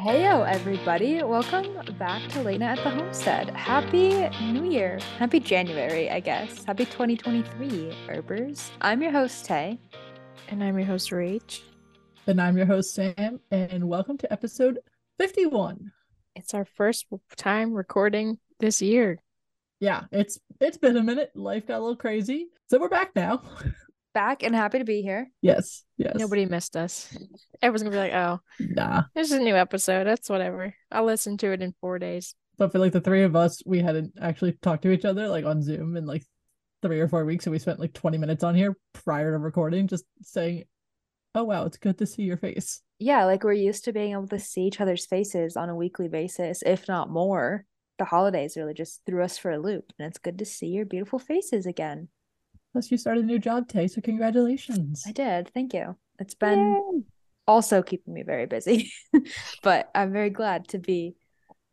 Heyo, everybody. Welcome back to Lena at the Homestead. Happy New Year. Happy January, I guess. Happy 2023, Earpers. I'm your host, Tay. And I'm your host, Rach. And I'm your host, Sam. And welcome to episode 51. It's our first time recording this year. Yeah, it's it's been a minute. Life got a little crazy. So we're back now. Back and happy to be here. Yes, yes. Nobody missed us. Everyone's gonna be like, "Oh, nah, this is a new episode. That's whatever. I'll listen to it in four days." But for like the three of us, we hadn't actually talked to each other like on Zoom in like three or four weeks, and we spent like twenty minutes on here prior to recording, just saying, "Oh wow, it's good to see your face." Yeah, like we're used to being able to see each other's faces on a weekly basis, if not more. The holidays really just threw us for a loop, and it's good to see your beautiful faces again. Plus, you started a new job today, so congratulations. I did. Thank you. It's been Yay. also keeping me very busy, but I'm very glad to be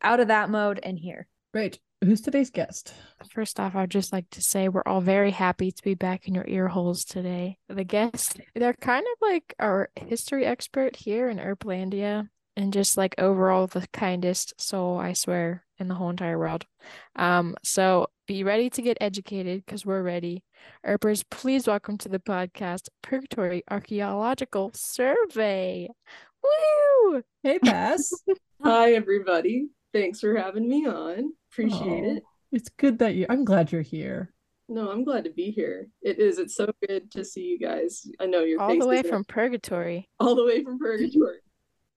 out of that mode and here. Great. Who's today's guest? First off, I'd just like to say we're all very happy to be back in your ear holes today. The guests, they're kind of like our history expert here in Erplandia and just like overall the kindest soul, I swear, in the whole entire world. Um, so be ready to get educated because we're ready. Earpers, please welcome to the podcast Purgatory Archaeological Survey. Woo! Hey, Pass. Hi, everybody. Thanks for having me on. Appreciate oh, it. It's good that you. I'm glad you're here. No, I'm glad to be here. It is. It's so good to see you guys. I know you're all the way from Purgatory. All the way from Purgatory.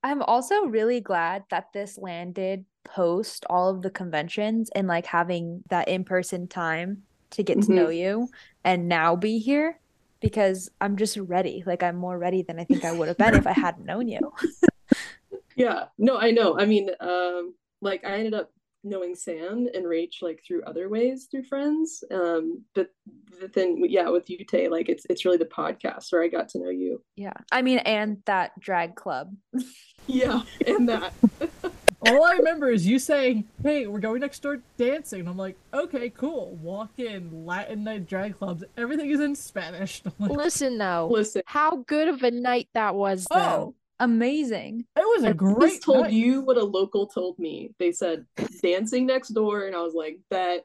I'm also really glad that this landed post all of the conventions and like having that in person time to get mm-hmm. to know you and now be here because I'm just ready. Like I'm more ready than I think I would have been if I hadn't known you. yeah. No, I know. I mean, um, like I ended up knowing Sam and Rach like through other ways through friends. Um, but the thing, yeah, with you, Tay, like it's it's really the podcast where I got to know you. Yeah, I mean, and that drag club. yeah, and that. All I remember is you saying, "Hey, we're going next door dancing." And I'm like, "Okay, cool." Walk in, Latin night drag clubs. Everything is in Spanish. Like, Listen though. Listen. How good of a night that was though. Oh, amazing. It was a great. Just told night. you what a local told me. They said dancing next door, and I was like, "Bet."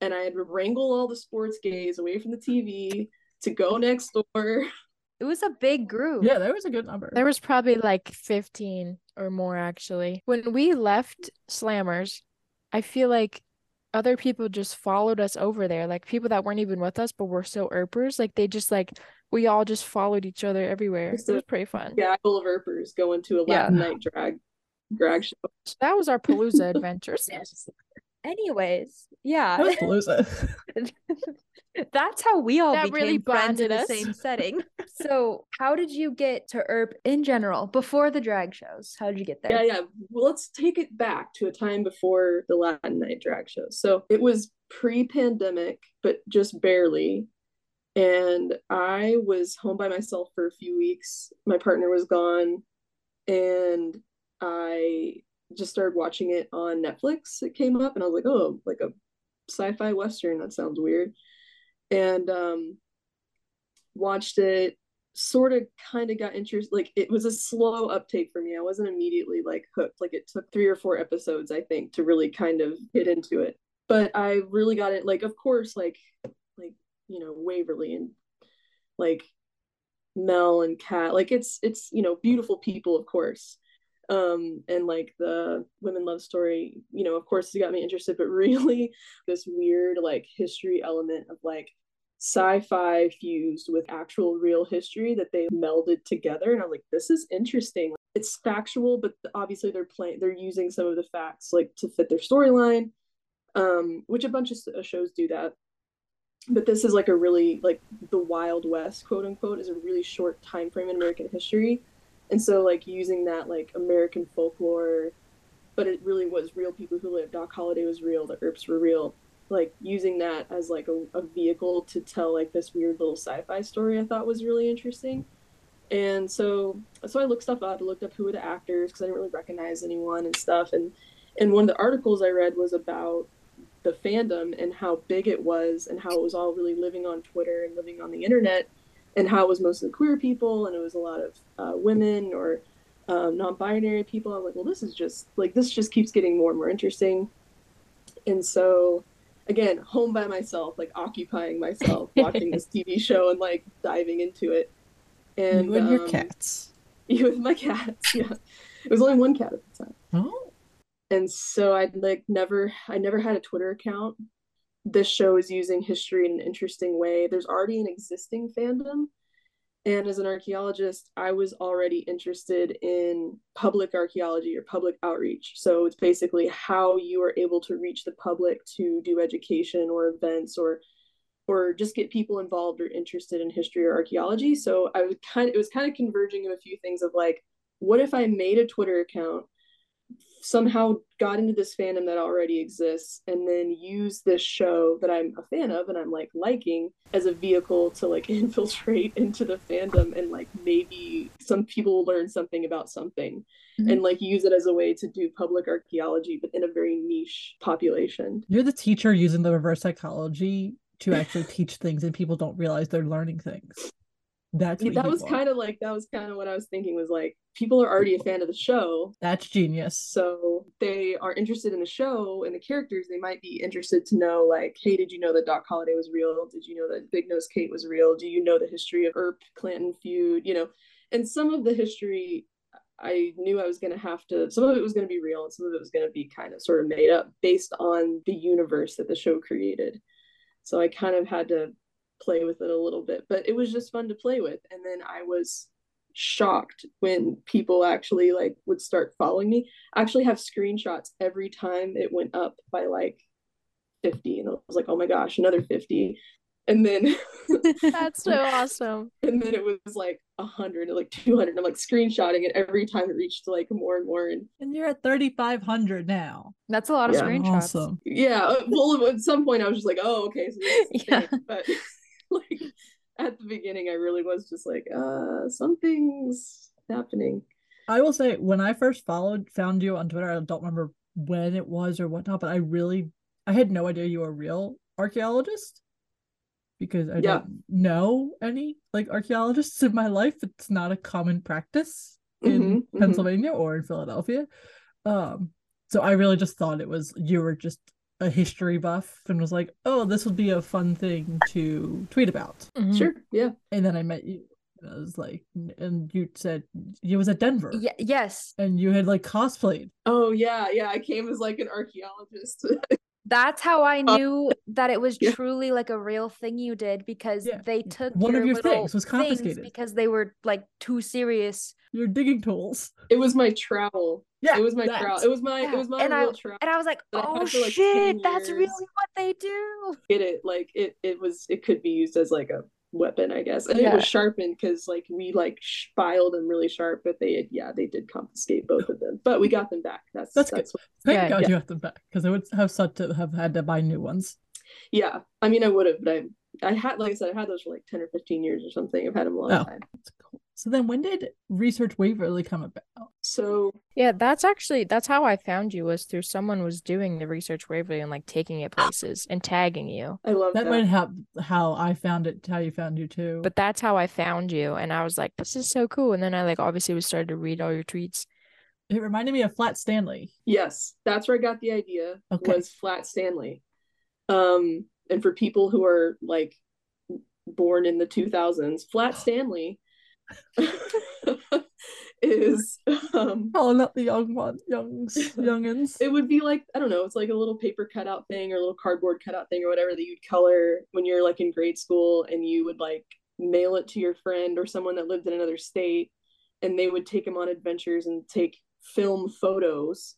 And I had to wrangle all the sports gays away from the TV to go next door. It was a big group. Yeah, there was a good number. There was probably like 15 or more actually. When we left Slammers, I feel like other people just followed us over there. Like people that weren't even with us but were still Earpers. Like they just like we all just followed each other everywhere. It was pretty fun. Yeah, full of Earpers going to a Latin yeah. night drag drag show. So that was our Palooza adventures. Anyways, yeah. That was Palooza. That's how we all that became really friends in us. the same setting. so, how did you get to Earp in general before the drag shows? How did you get there? Yeah, yeah. Well, let's take it back to a time before the Latin Night drag shows. So it was pre-pandemic, but just barely. And I was home by myself for a few weeks. My partner was gone, and I just started watching it on Netflix. It came up, and I was like, "Oh, like a sci-fi western. That sounds weird." and um, watched it sort of kind of got interested like it was a slow uptake for me i wasn't immediately like hooked like it took three or four episodes i think to really kind of get into it but i really got it like of course like like you know waverly and like mel and kat like it's it's you know beautiful people of course um and like the women love story you know of course it got me interested but really this weird like history element of like sci-fi fused with actual real history that they melded together and i'm like this is interesting. It's factual but obviously they're playing they're using some of the facts like to fit their storyline um which a bunch of shows do that. But this is like a really like the wild west quote unquote is a really short time frame in american history and so like using that like american folklore but it really was real people who lived. Doc holliday was real. The earps were real. Like using that as like a, a vehicle to tell like this weird little sci-fi story i thought was really interesting. And so so i looked stuff up. I looked up who were the actors because i didn't really recognize anyone and stuff. And and one of the articles i read was about the fandom and how big it was and how it was all really living on twitter and living on the internet and how it was mostly queer people and it was a lot of uh, women or um, non-binary people. I'm like, well, this is just like this just keeps getting more and more interesting. And so, again, home by myself, like occupying myself, watching this TV show and like diving into it. And you and your um, cats. You with my cats, yeah. It was only one cat at the time Oh, and so I'd like never I never had a Twitter account. This show is using history in an interesting way. There's already an existing fandom. And as an archaeologist, I was already interested in public archaeology or public outreach. So it's basically how you are able to reach the public to do education or events or or just get people involved or interested in history or archaeology. So I was kind of it was kind of converging of a few things of like, what if I made a Twitter account somehow got into this fandom that already exists and then use this show that I'm a fan of and I'm like liking as a vehicle to like infiltrate into the fandom and like maybe some people will learn something about something Mhm. and like use it as a way to do public archaeology but in a very niche population. you're the teacher using the reverse psychology to actually teach things, and people don't realize they're learning things. That's what that was kind of like that was kind of what I was thinking was like people are already a fan of the show. That's genius. so they are interested in the show and the characters. They might be interested to know like hey did you know that doc holliday was real? Did you know that big nose kate was real? Do you know the history of earp clanton feud? You know and some of the history i knew i was going to have to some of it was going to be real and some of it was going to be kind of sort of made up based on the universe that the show created. So i kind of had to play with it a little bit but it was just fun to play with and then i was shocked when people actually like would start following me I actually have screenshots every time it went up by like 50 and I was like oh my gosh another 50 and then That's so awesome. and then it was like 100 or like 200 I'm like screenshotting it every time it reached like more and more and And you're at 3,500 now. That's a lot of Yeah. screenshots. Awesome. yeah well at some point I was just like oh okay so this is the Yeah. thing. but like at the beginning I really was just like uh something's happening I will say, when I first followed, found you on Twitter, I don't remember when it was or whatnot, but I really, I had no idea you were a real archaeologist because I Yeah. don't know any like archaeologists in my life. It's not a common practice in Mhm, mhm. Pennsylvania or in Philadelphia. Um, so I really just thought it was you were just a history buff and was like, oh, this would be a fun thing to tweet about. Mhm. sure yeah And then I met you. And I was like, and you said you was at Denver. Ye- yes, and you had like cosplayed. oh yeah yeah I came as like an archaeologist that's how I uh, knew that it was yeah. truly like a real thing you did because Yeah. they took One of your your things was confiscated. because they were like too serious. Your digging tools. It was my trowel. Yeah, it was my that. trowel. It was my Yeah, it was my and I- real trowel. And I was like, oh had like, shit, that's really what they do. Get it? Like it it was it could be used as like a weapon, I guess. And it was sharpened because like we like filed them really sharp, but they had, yeah they did confiscate both of them, but we got them back. That's That's that's, good. what, Thank Yeah, God yeah. you got them back because I would have such to have had to buy new ones. yeah. I mean I would have, but I I had like I said I had those for like ten or fifteen years or something. I've had them a long Oh. time. That's cool. So then, when did Research Waverly come about? So Yeah, that's actually that's how I found you was through someone was doing the research Waverly and like taking it places and tagging you. I love That that. might have how I found it. How you found you too. But that's how I found you and I was like, this is so cool. And then I like obviously was started to read all your tweets. it reminded me of Flat Stanley. Yes, that's where I got the idea. Okay. Was Flat Stanley. Um, and for people who are like born in the 2000s, Flat Stanley is um Oh, not the young one, youngs, youngins. it would be like I don't know, it's like a little paper cutout thing or a little cardboard cutout thing or whatever that you'd color when you're like in grade school and you would like mail it to your friend or someone that lived in another state and they would take them on adventures and take film photos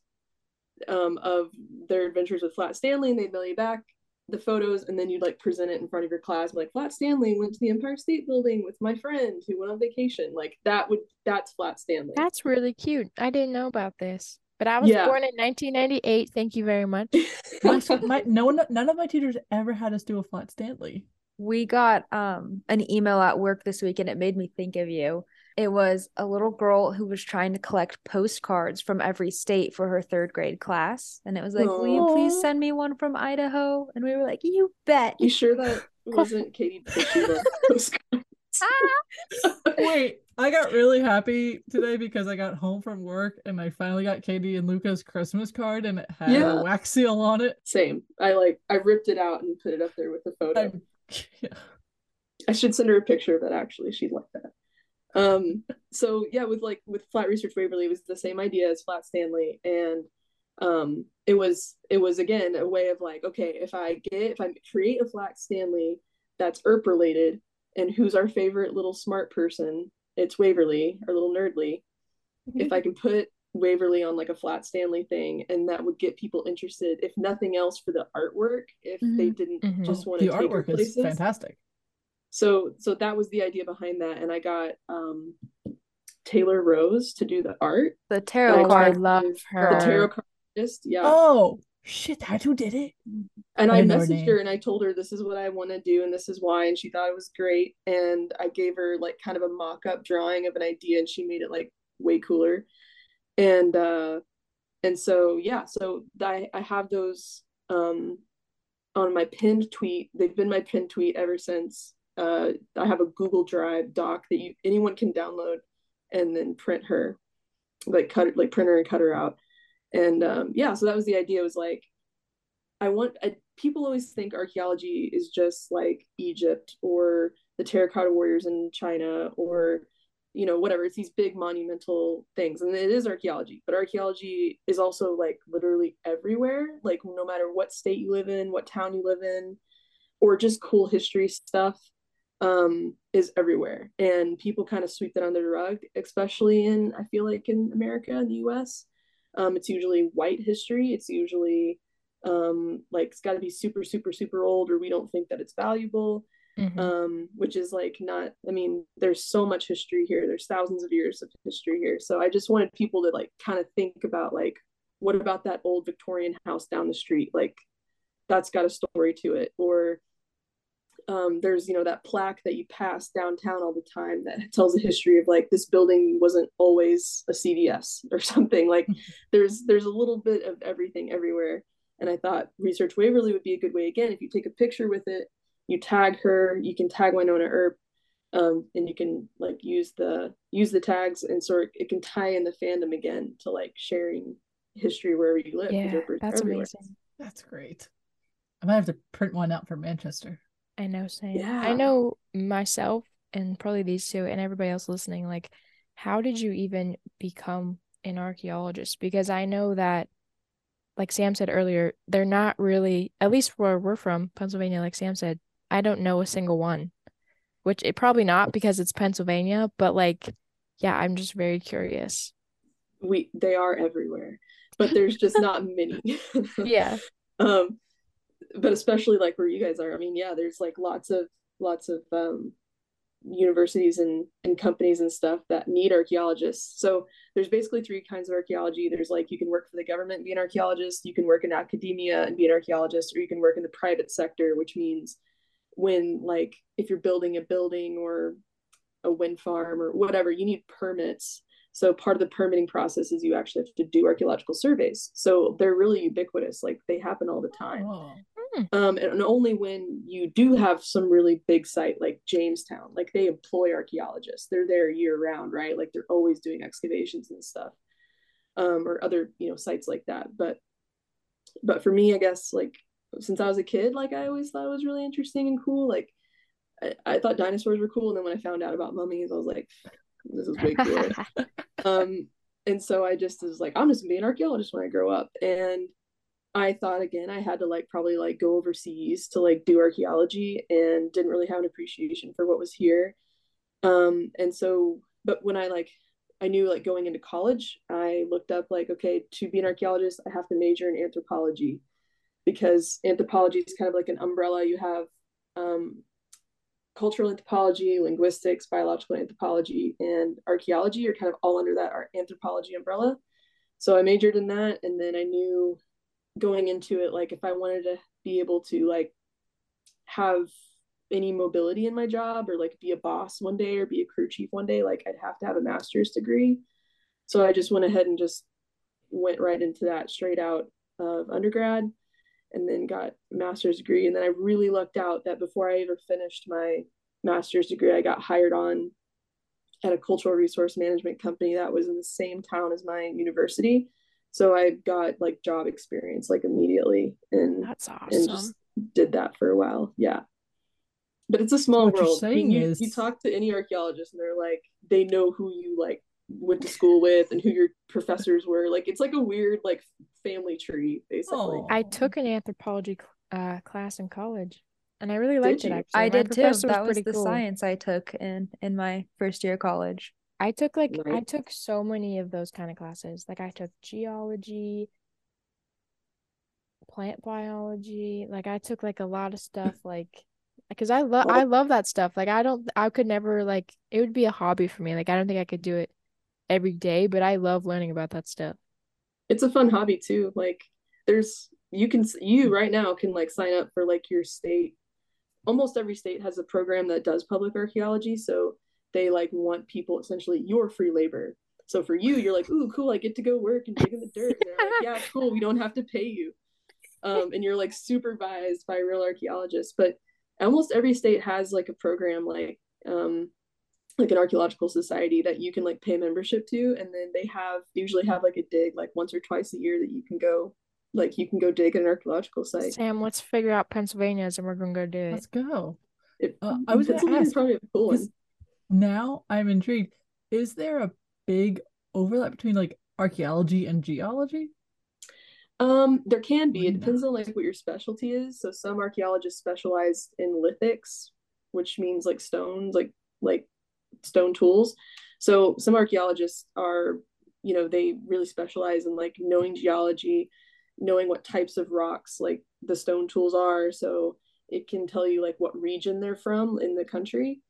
um, of their adventures with Flat Stanley and they'd mail you back the photos and then you'd like present it in front of your class like Flat Stanley went to the Empire State Building with my friend who went on vacation like that would that's Flat Stanley That's really cute. I didn't know about this. But I was Yeah. born in 1998. Thank you very much. my, my, no one, none of my teachers ever had us do a Flat Stanley. We got um an email at work this week and it made me think of you. It was a little girl who was trying to collect postcards from every state for her third grade class. And it was like, Will you please send me one from Idaho? And we were like, You bet. You sure that wasn't Katie Pushy? Ah. Wait, I got really happy today because I got home from work and I finally got Katie and Luca's Christmas card and it had Yeah. a wax seal on it. Same. I like I ripped it out and put it up there with the photo. I'm- yeah. I should send her a picture of it actually. She'd like that. Um, so yeah, with like with Flat Research Waverly, it was the same idea as Flat Stanley, and um, it was it was again a way of like, okay, if I get if I create a Flat Stanley that's Earp related, and who's our favorite little smart person? It's Waverly, our little nerdly. If I can put Waverly on like a Flat Stanley thing, and that would get people interested, if nothing else, for the artwork. If they didn't Mhm. just want the to take her artwork is fantastic. So so that was the idea behind that. And i got um taylor rose to do the art. The Oh, tarot I card. love her the tarot card artist yeah. Oh shit, that's who did it? and I i didn't her messaged her and i told her this is what i want to do and this is why. And she thought it was great. And i gave her like kind of a mock-up drawing of an idea and she made it like way cooler. And uh and so yeah. So i i have those um on my pinned tweet. They've been my pinned tweet ever since uh i have a google drive doc that you anyone can download and then print her like cut like print her and cut her out. And um yeah so that was the idea. Was like i want I, people always think archaeology is just like egypt or the terracotta warriors in china or you know whatever. It's these big monumental things and it is archaeology but archaeology is also like literally everywhere like no matter what state you live in what town you live in or just cool history stuff um is everywhere. And people kind of sweep that under the rug especially in i feel like in america in the us um it's usually white history. It's usually um like it's got to be super super super old or we don't think that it's valuable. Mhm. um, which is like not i mean there's so much history here. There's thousands of years of history here. So i just wanted people to like kind of think about like what about that old victorian house down the street? Like that's got a story to it. Or um, there's you know that plaque that you pass downtown all the time that tells the history of like this building wasn't always a cvs or something like there's there's a little bit of everything everywhere and i thought research waverly would be a good way again if you take a picture with it you tag her you can tag wynonna earp um, and you can like use the use the tags and sort it can tie in the fandom again to like sharing history wherever you live. Yeah, that's everywhere. amazing. That's great. I might have to print one out for Manchester. I know, same. Yeah. I know myself and probably these two and everybody else listening, like, how did you even become an archaeologist? Because I know that, like Sam said earlier, they're not really, at least where we're from, Pennsylvania, like Sam said, I don't know a single one, which it probably not because it's Pennsylvania, but like, yeah, I'm just very curious. we they are everywhere but there's just not many Yeah. um but especially like where you guys are i mean yeah there's like lots of lots of um universities and and companies and stuff that need archaeologists. So there's basically three kinds of archaeology. There's like you can work for the government and be an archaeologist. You can work in academia and be an archaeologist or you can work in the private sector which means when like if you're building a building or a wind farm or whatever you need permits. So part of the permitting process is you actually have to do archaeological surveys. So they're really ubiquitous like they happen all the time. Oh, um, and only when you do have some really big site like Jamestown, like they employ archaeologists. They're there year round, right? Like they're always doing excavations and stuff, um, or other you know sites like that. But but for me, I guess like since I was a kid, like I always thought it was really interesting and cool. Like I, I thought dinosaurs were cool, and then when I found out about mummies, I was like, this is way cooler. um, and so I just was like, I'm just gonna be an archaeologist when I grow up, and I thought again I had to like probably like go overseas to like do archaeology and didn't really have an appreciation for what was here. Um and so but when I like I knew like going into college, I looked up like okay, to be an archaeologist, I have to major in anthropology because anthropology is kind of like an umbrella. You have um cultural anthropology, linguistics, biological anthropology, and archaeology are kind of all under that anthropology umbrella. So I majored in that and then I knew going into it like if i wanted to be able to like have any mobility in my job or like be a boss one day or be a crew chief one day like i'd have to have a master's degree so i just went ahead and just went right into that straight out of undergrad and then got master's degree and then i really lucked out that before i ever finished my master's degree, I got hired on at a cultural resource management company that was in the same town as my university. So I got like job experience like immediately and That's awesome. and just did that for a while. Yeah. But it's a small what you're world. I mean, saying you, is- you talk to any archaeologist and they're like, they know who you like went to school with and who your professors were. Like it's like a weird like family tree, basically. Oh. I took an anthropology uh, class in college, and I really liked it. Actually, I My did too. professor That was pretty the cool. science I took in in my first year of college. I took like I took so many of those kind of classes. Like I took geology, plant biology. Like I took like a lot of stuff like because I love I love that stuff. Like I don't I could never like it would be a hobby for me. Like I don't think I could do it every day, but I love learning about that stuff. it's a fun hobby too. Like there's you can you right now can like sign up for like your state. Almost every state has a program that does public archaeology, so they like want people essentially your free labor. So for you, you're like, ooh, cool, I get to go work and dig in the dirt. And they're like, yeah, cool, we don't have to pay you. Um, and you're like supervised by real archaeologists. But almost every state has like a program like um like an archaeological society that you can like pay membership to and then they have usually have like a dig like once or twice a year that you can go like you can go dig at an archaeological site Sam, let's figure out Pennsylvania's and we're gonna go do it. Let's go. It- Uh, I was gonna Pennsylvania's ask, probably a cool one because now I'm intrigued. Is there a big overlap between like archaeology and geology? Um, there can be. It depends on like what your specialty is. So some archaeologists specialize in lithics, which means like stones, like like stone tools. So some archaeologists are, you know, they really specialize in like knowing geology, knowing what types of rocks like the stone tools are. So it can tell you like what region they're from in the country.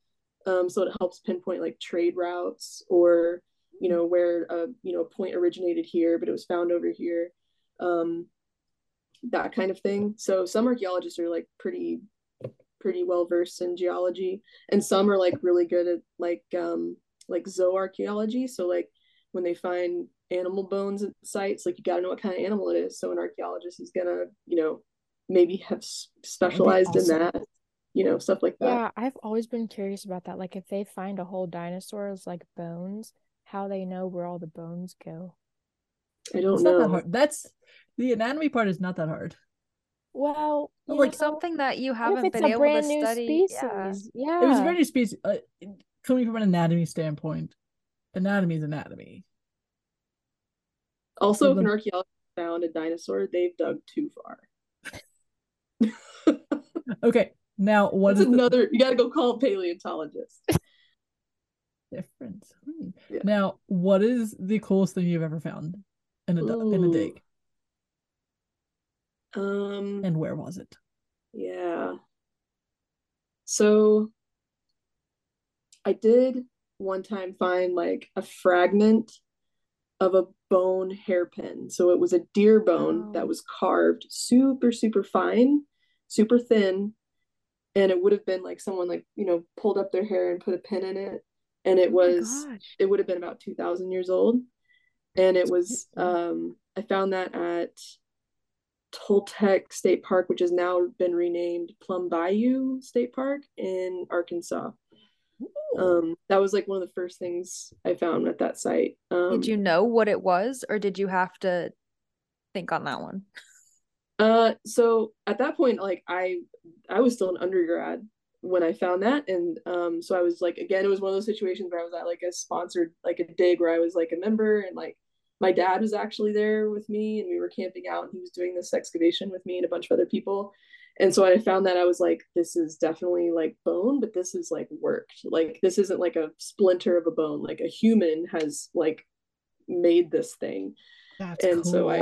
Um, so it helps pinpoint like trade routes or you know where a you know a point originated here, but it was found over here um, that kind of thing. So some archaeologists are like pretty pretty well versed in geology, and some are like really good at like um, like zooarchaeology. So like when they find animal bones at sites, like you got to know what kind of animal it is. So an archaeologist is gonna you know maybe have specialized awesome. in that, you know stuff like that. Yeah, I've always been curious about that. Like if they find a whole dinosaur's like bones, how they know where all the bones go. I don't It's know. not that hard. That's the anatomy part is not that hard. Well, Well, you like know, Something that you haven't been a able brand to new study. species? Yeah. Yeah. It was a very species. Uh, coming from an anatomy standpoint, anatomy is anatomy. Also, if Well, an archaeologist found a dinosaur, they've dug too far. Okay, now what That's is the another. You got to go call a paleontologist. difference? Hmm. Yeah. Now, what is the coolest thing you've ever found in a du- in a dig, Um. and where was it? Yeah. So I did one time find like a fragment of a bone hairpin. So it was a deer bone that Oh. was carved super, super fine, super thin. And it would have been like someone like, you know, pulled up their hair and put a pin in it. And it Oh was, gosh. it would have been about 2,000 years old. And it was, um, I found that at Toltec State Park, which has now been renamed Plum Bayou State Park in Arkansas. Um, that was like one of the first things I found at that site. Um, Did you know what it was, or did you have to think on that one? Uh, so at that point, like I, I was still an undergrad when I found that, and um, so I was like, again, it was one of those situations where I was at like a sponsored like a dig where I was like a member, and like my dad was actually there with me, and we were camping out, and he was doing this excavation with me and a bunch of other people, and so I found that, I was like, this is definitely like bone, but this is like worked, like this isn't like a splinter of a bone, like a human has like made this thing That's and so I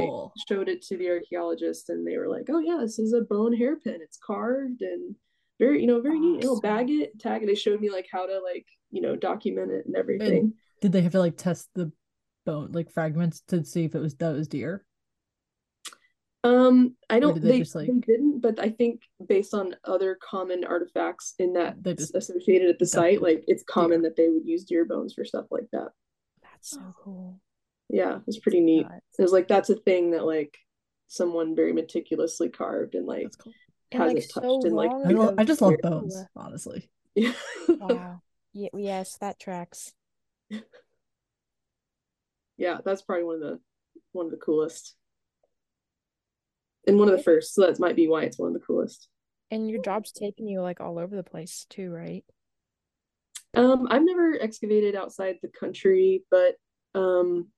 showed it to the archaeologist, and they were like, "Oh yeah, this is a bone hairpin. It's carved and very, you know, very neat. They'll bag it, tag it. They showed me like how to like, you know, document it and everything. Did they have to like test the bone like fragments to see if it was that was deer? Um, I don't. They they they, just, like- didn't, but I think based on other common artifacts in that They just associated at the site, like it's common deer. that they would use deer bones for stuff like that. That's so cool. Yeah, it's pretty neat. Nuts. It was like that's a thing that like someone very meticulously carved and like That's cool. And like hasn't so touched in like I, lo- I just love bones, honestly. Yeah. Wow. Yeah, yes, that tracks. yeah, that's probably one of the one of the coolest. And one of the first, so that might be why it's one of the coolest. And your job's taking you like all over the place too, right? Um, I've never excavated outside the country, but um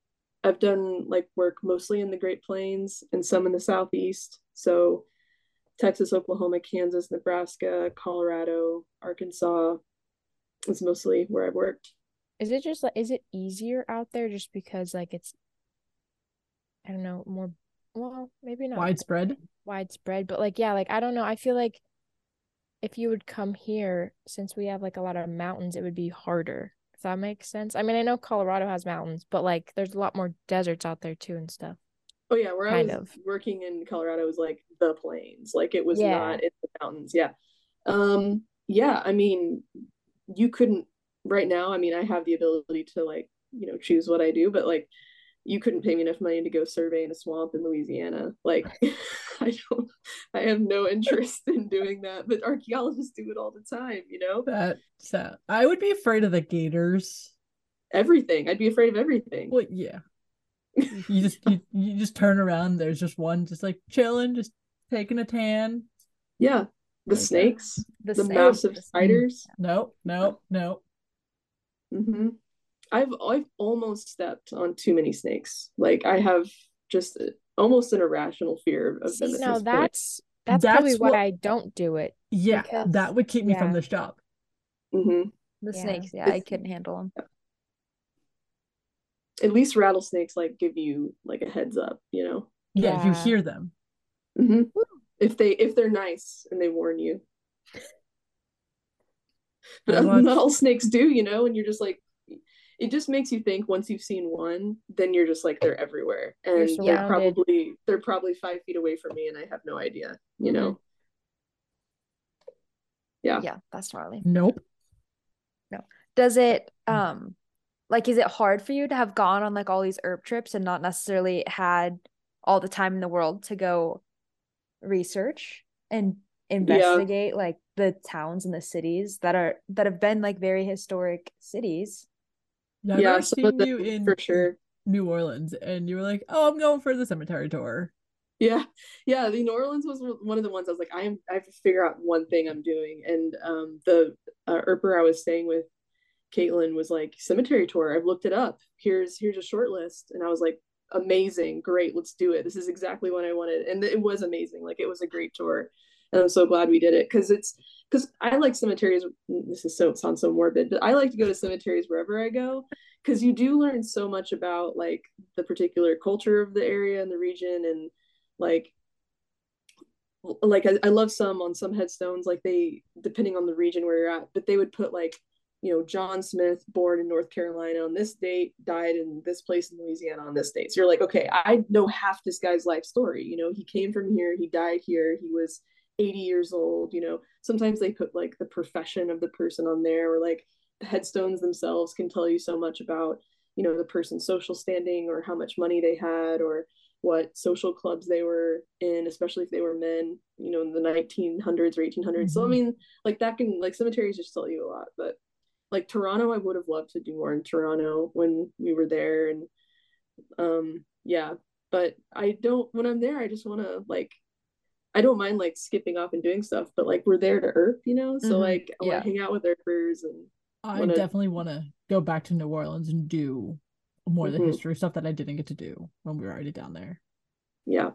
I've done like work mostly in the Great Plains and some in the Southeast. So Texas, Oklahoma, Kansas, Nebraska, Colorado, Arkansas is mostly where I've worked. Is it just like is it easier out there just because like it's I don't know, more well, maybe not Widespread. widespread, but like yeah, like I don't know. I feel like if you would come here, since we have like a lot of mountains, it would be harder. That makes sense. I mean, I know Colorado has mountains, but like there's a lot more deserts out there too and stuff. Oh yeah, where Kind I was of. working in Colorado was like the plains. Like it was Yeah. not in the mountains. Yeah. Um yeah, I mean you couldn't right now, I mean I have the ability to like, you know, choose what I do, but like you couldn't pay me enough money to go survey in a swamp in Louisiana. Like I don't I have no interest in doing that, but archaeologists do it all the time, you know? That sad. I would be afraid of the gators. Everything. I'd be afraid of everything. Well, yeah. You just you, you just turn around. There's just one, just like chilling, just taking a tan. Yeah. The Like snakes, The, the snake- massive the snake- spiders. Nope, nope, nope. hmm I've I've almost stepped on too many snakes. Like I have just almost an irrational fear of them. See, at now this that's that's probably That's why I don't do it. Yeah, Because- that would keep me from yeah. this job. Mhm. The Yeah. snakes, yeah, I couldn't handle them. At least rattlesnakes like give you like a heads up, you know. Yeah, if you hear them. hmm If they if they're nice and they warn you. But watched- not all snakes do, you know, and you're just like it just makes you think once you've seen one, then you're just like they're everywhere. And they're probably they're probably five feet away from me and I have no idea, you Mhm. know. Yeah. Yeah, that's gnarly. Nope. No. Does it Mm. um like is it hard for you to have gone on like all these earp trips and not necessarily had all the time in the world to go research and investigate like the towns and the cities that are that have been like very historic cities? Yeah, I yeah, some of seeing you in for sure. New Orleans, and you were like, "Oh, I'm going for the cemetery tour." Yeah, yeah. The New Orleans was one of the ones I was like, I am. I have to figure out one thing I'm doing. And um, the uh, Earper I was staying with, Caitlin was like, cemetery tour. I've looked it up. Here's here's a short list, and I was like, amazing, great, let's do it. This is exactly what I wanted, and it was amazing. Like it was a great tour, and I'm so glad we did it because it's because I like cemeteries. This is so sounds so morbid, but I like to go to cemeteries wherever I go because you do learn so much about like the particular culture of the area and the region and like like I, I love some on some headstones like they depending on the region where you're at but they would put like you know john smith born in north carolina on this date died in this place in louisiana on this date so you're like okay i know half this guy's life story you know he came from here he died here he was 80 years old you know sometimes they put like the profession of the person on there or like the headstones themselves can tell you so much about you know the person's social standing or how much money they had or what social clubs they were in especially if they were men you know in the 1900s or 1800s mm-hmm. so i mean like that can like cemeteries just tell you a lot but like toronto i would have loved to do more in toronto when we were there and um yeah but i don't when i'm there i just want to like I don't mind like skipping off and doing stuff, but like we're there to earp, you know. So mm-hmm. like I yeah. want to hang out with earpers and I wanna... definitely want to go back to New Orleans and do more of the mm-hmm. history stuff that I didn't get to do when we were already down there. Yeah,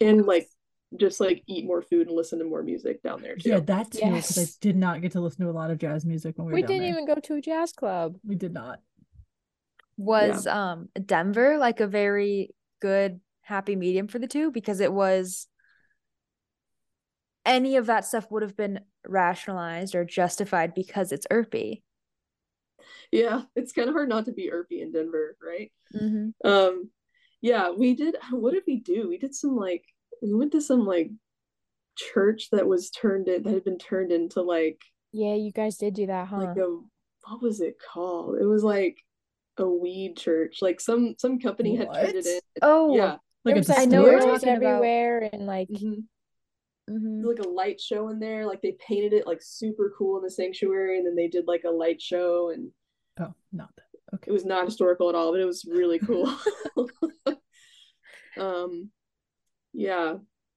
and like just like eat more food and listen to more music down there too. Yeah, that too. Because yes. I did not get to listen to a lot of jazz music when we were. We down didn't there. even go to a jazz club. We did not. Was yeah. um Denver like a very good happy medium for the two because it was any of that stuff would have been rationalized or justified because it's Earpy. Yeah, it's kind of hard not to be Earpy in Denver, right? Mm-hmm. Um, yeah, we did. What did we do? We did some like we went to some like church that was turned in that had been turned into like yeah, you guys did do that, huh? Like a what was it called? It was like a weed church. Like some some company what? had turned it in. Oh, yeah. Like was, like, I know what you're doors talking everywhere and like mm-hmm. Mhm. like a light show in there. Like they painted it like super cool in the sanctuary, and then they did like a light show, and Oh, not that. Okay, it was not historical at all, but it was really cool. um, yeah,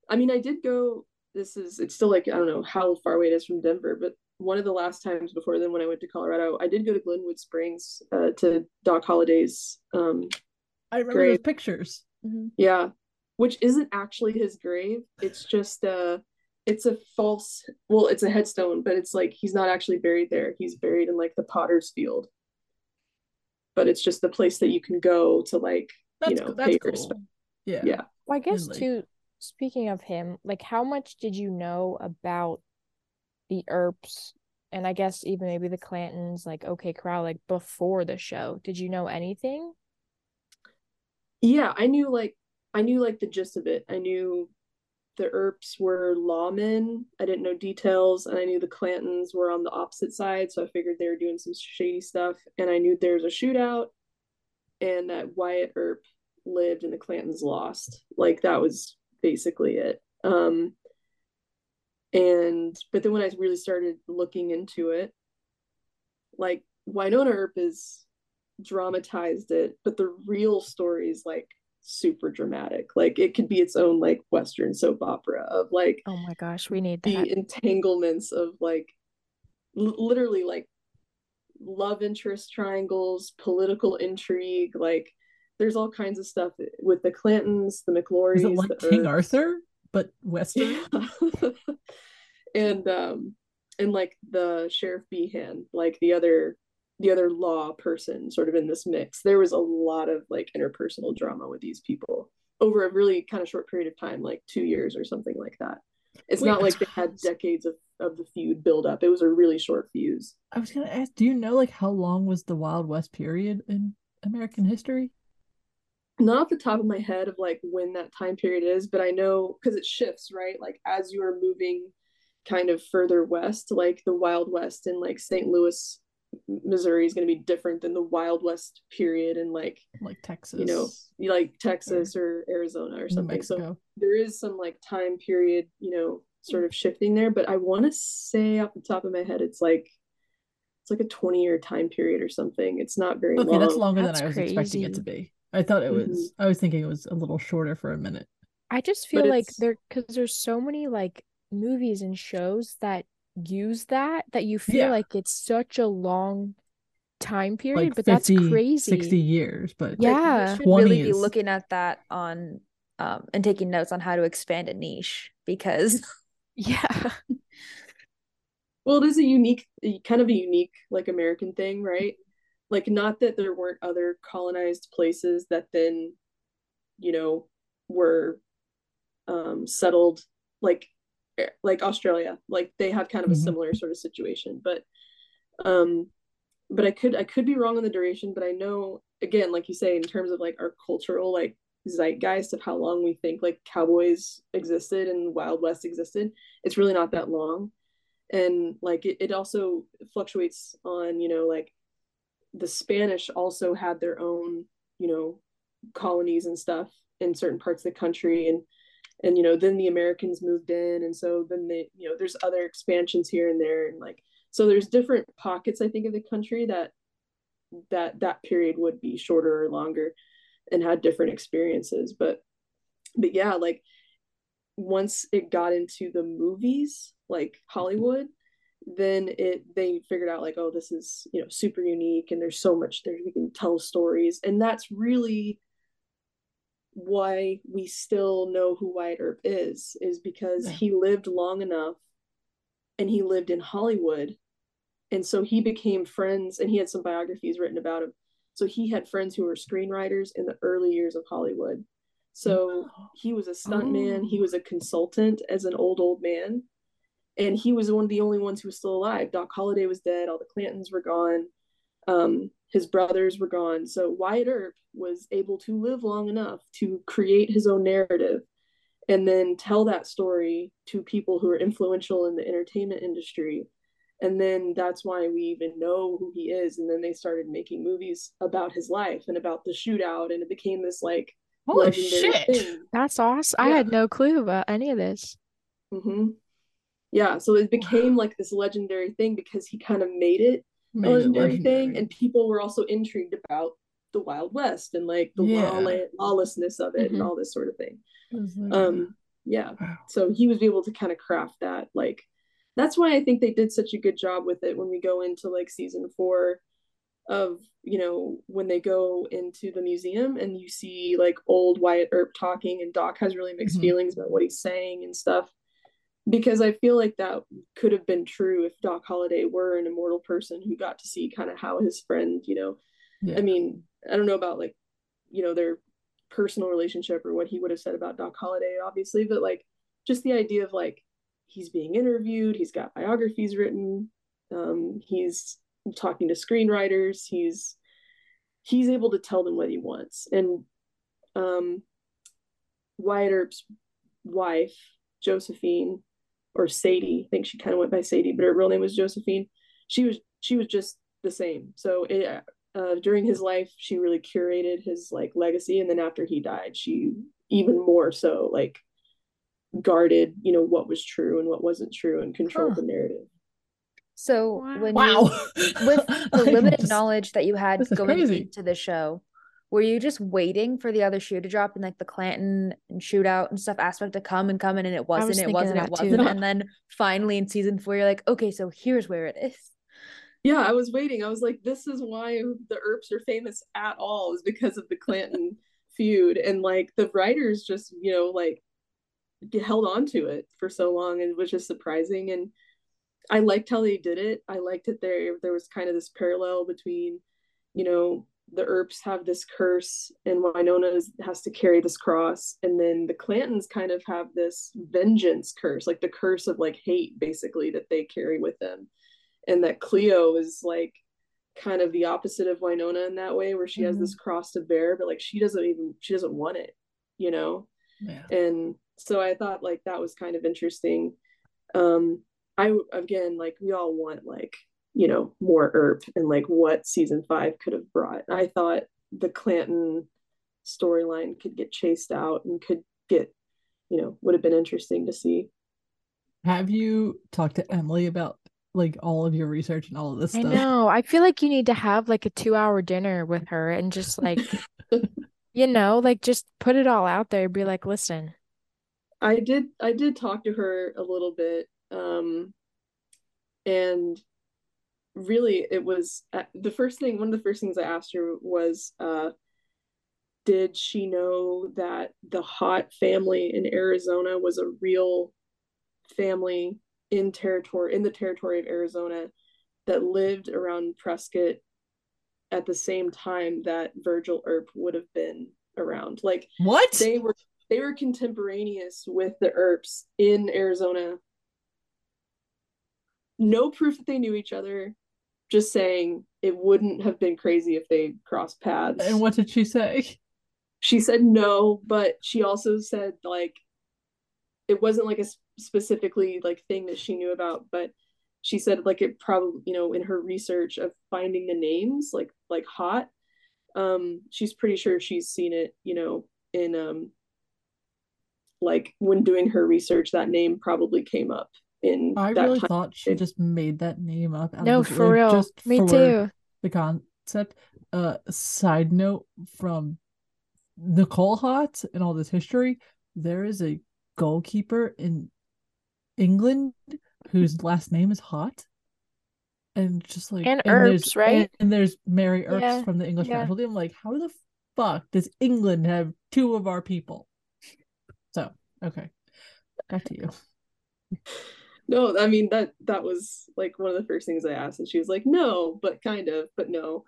I mean, I did go. This is it's still like I don't know how far away it is from Denver, but one of the last times before then when I went to Colorado, I did go to Glenwood Springs uh, to Doc Holliday's. Um, I remember those pictures. Mhm. yeah, which isn't actually his grave. It's just a it's a false well, it's a headstone, but it's like he's not actually buried there. He's buried in like the potter's field. But it's just the place that you can go to like, That's you know, co- pay cool. respect. Yeah. Yeah. Well, I guess like- too, speaking of him, like how much did you know about the Earps and I guess even maybe the Clantons, like OK Corral, like before the show? Did you know anything? Yeah, I knew like I knew like the gist of it. I knew the Earps were lawmen. I didn't know details, and I knew the Clantons were on the opposite side, so I figured they were doing some shady stuff. And I knew there was a shootout, and that Wyatt Earp lived and the Clantons lost. Like that was basically it. Um, and but then when I really started looking into it, like Wynonna Earp is dramatized it, but the real story is like super dramatic. Like it could be its own like Western soap opera of like Oh my gosh, we need the that. entanglements of like l- literally like love interest triangles, political intrigue, like there's all kinds of stuff with the Clantons, the McLaurys, Is it like the King Earps. Arthur, but Western? Yeah. and um and like the Sheriff Behan, like the other the other law person sort of in this mix. There was a lot of like interpersonal drama with these people over a really kind of short period of time, like two years or something like that. It's Wait, not like they had decades of, of the feud build up. It was a really short fuse. I was gonna ask, do you know like how long was the Wild West period in American history? not off the top of my head of like when that time period is, but I know because it shifts, right? Like as you are moving kind of further west, like the Wild West in like St. Louis, Missouri is going to be different than the Wild West period in like, Like Texas, you know, like Texas or Arizona or New something. So there is some like time period, you know, sort of shifting there, but I want to say off the top of my head, it's like, it's like a 20 year time period or something. It's not very Okay, long. that's longer That's than I was expecting it to be. I thought it was. Mhm. I was thinking it was a little shorter for a minute. I just But feel like there because there's so many like movies and shows that use that that you feel Yeah. like it's such a long time period, Like but 50, that's crazy. 60 years, but Yeah. we should 20 really be looking at that on um and taking notes on how to expand a niche because Yeah. Well, it is a unique, kind of a unique, like American thing, right? Like, not that there weren't other colonized places that then, you know, were um, settled, like, like Australia. Like they have kind of a Mhm. similar sort of situation, but, um, but I could, I could be wrong on the duration, but I know, again, like you say, in terms of like our cultural, like zeitgeist of how long we think like cowboys existed and Wild West existed, it's really not that long and like it, it also fluctuates on you know like the spanish also had their own you know colonies and stuff in certain parts of the country and and you know then the americans moved in and so then they you know there's other expansions here and there and like so there's different pockets i think of the country that that that period would be shorter or longer and had different experiences but but yeah like once it got into the movies like hollywood then it they figured out like oh this is you know super unique and there's so much there we can tell stories and that's really why we still know who Wyatt Earp is is because he lived long enough and he lived in Hollywood. And so he became friends and he had some biographies written about him. So he had friends who were screenwriters in the early years of Hollywood. So he was a stuntman. He Oh. was a consultant as an old old man. And he was one of the only ones who was still alive. Doc holliday was dead. All the clantons were gone. Um, his brothers were gone so wyatt earp was able to live long enough to create his own narrative and then tell that story to people who are influential in the entertainment industry and then that's why we even know who he is and then they started making movies about his life and about the shootout and it became this like Holy shit! thing That's awesome. I had no clue about any of this. Mm-hmm. Yeah, so it became wow. like this legendary thing because he kind of made it made a legendary, legendary, thing, and people were also intrigued about the Wild West and like the yeah. law- lawlessness of it mm-hmm. and all this sort of thing. Like, um, yeah. Wow. So he was able to kind of craft that. Like, that's why I think they did such a good job with it when we go into like season four of you know when they go into the museum and you see like old Wyatt Earp talking and Doc has really mixed mm-hmm. feelings about what he's saying and stuff because I feel like that could have been true if Doc Holliday were an immortal person who got to see kind of how his friend you know yeah. I mean I don't know about like you know their personal relationship or what he would have said about Doc Holliday obviously but like just the idea of like he's being interviewed he's got biographies written um, he's talking to screenwriters he's he's able to tell them what he wants and um wyatt earp's wife josephine or sadie i think she kind of went by sadie but her real name was josephine she was she was just the same so it, uh, during his life she really curated his like legacy and then after he died she even more so like guarded you know what was true and what wasn't true and controlled huh. the narrative so wow. when wow. you with the limited just, knowledge that you had going crazy. into the show, were you just waiting for the other shoe to drop and like the Clanton and shootout and stuff aspect to come and come in and it wasn't, was it wasn't, it wasn't. Too. And then finally in season four, you're like, okay, so here's where it is. Yeah, I was waiting. I was like, this is why the Earps are famous at all, is because of the Clanton feud. And like the writers just, you know, like held on to it for so long and it was just surprising. And I liked how they did it. I liked it there there was kind of this parallel between, you know, the Earps have this curse and Wynonna has to carry this cross and then the Clantons kind of have this vengeance curse, like the curse of like hate basically that they carry with them. And that Cleo is like kind of the opposite of Wynonna in that way where she mm-hmm. has this cross to bear but like she doesn't even she doesn't want it, you know. Yeah. And so I thought like that was kind of interesting. Um I again like we all want like you know more Earp and like what season five could have brought. I thought the Clanton storyline could get chased out and could get you know would have been interesting to see. Have you talked to Emily about like all of your research and all of this I stuff? I know. I feel like you need to have like a two hour dinner with her and just like you know, like just put it all out there. Be like, listen. I did I did talk to her a little bit um, and really it was uh, the first thing one of the first things i asked her was uh, did she know that the Haught family in arizona was a real family in territory in the territory of arizona that lived around prescott at the same time that virgil earp would have been around? Like what? they were they were contemporaneous with the earps in arizona. No proof that they knew each other just saying it wouldn't have been crazy if they crossed paths. And what did she say? She said no but she also said like it wasn't like a specifically like thing that she knew about but she said like it probably you know in her research of finding the names like like Haught um she's pretty sure she's seen it you know in um like when doing her research that name probably came up in I really time. thought she just made that name up. no, for real. Just Me too. The concept. Uh, side note from Nicole Haught and all this history, there is a goalkeeper in England whose last name is Hot. And just like and, and Earps, right? And, and, there's Mary Earps yeah. from the English yeah. national team. like, how the fuck does England have two of our people? So, okay. Back to you. no i mean that that was like one of the first things i asked and she was like no but kind of but no.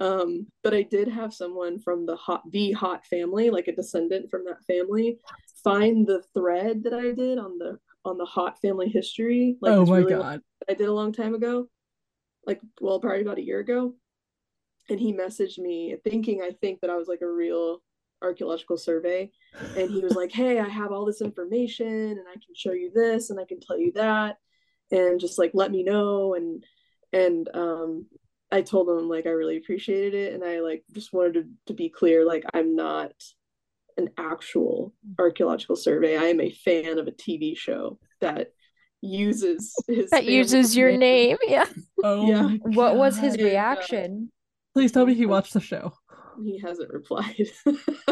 Um but i did have someone from the Haught the Haught family like a descendant from that family find the thread that i did on the on the Haught family history like oh my really god. I did a long time ago like well probably about a year ago and he messaged me thinking i think that i was like a real archaeological survey and he was like hey i have all this information and i can show you this and i can tell you that and just like let me know and and um i told him like i really appreciated it and i like just wanted to, to be clear like i'm not an actual archaeological survey. I am a fan of a TV show that uses his that uses your name. Yeah. Oh, Yeah. my What was his God. Yeah. reaction? Please tell me he watched the show. He hasn't replied.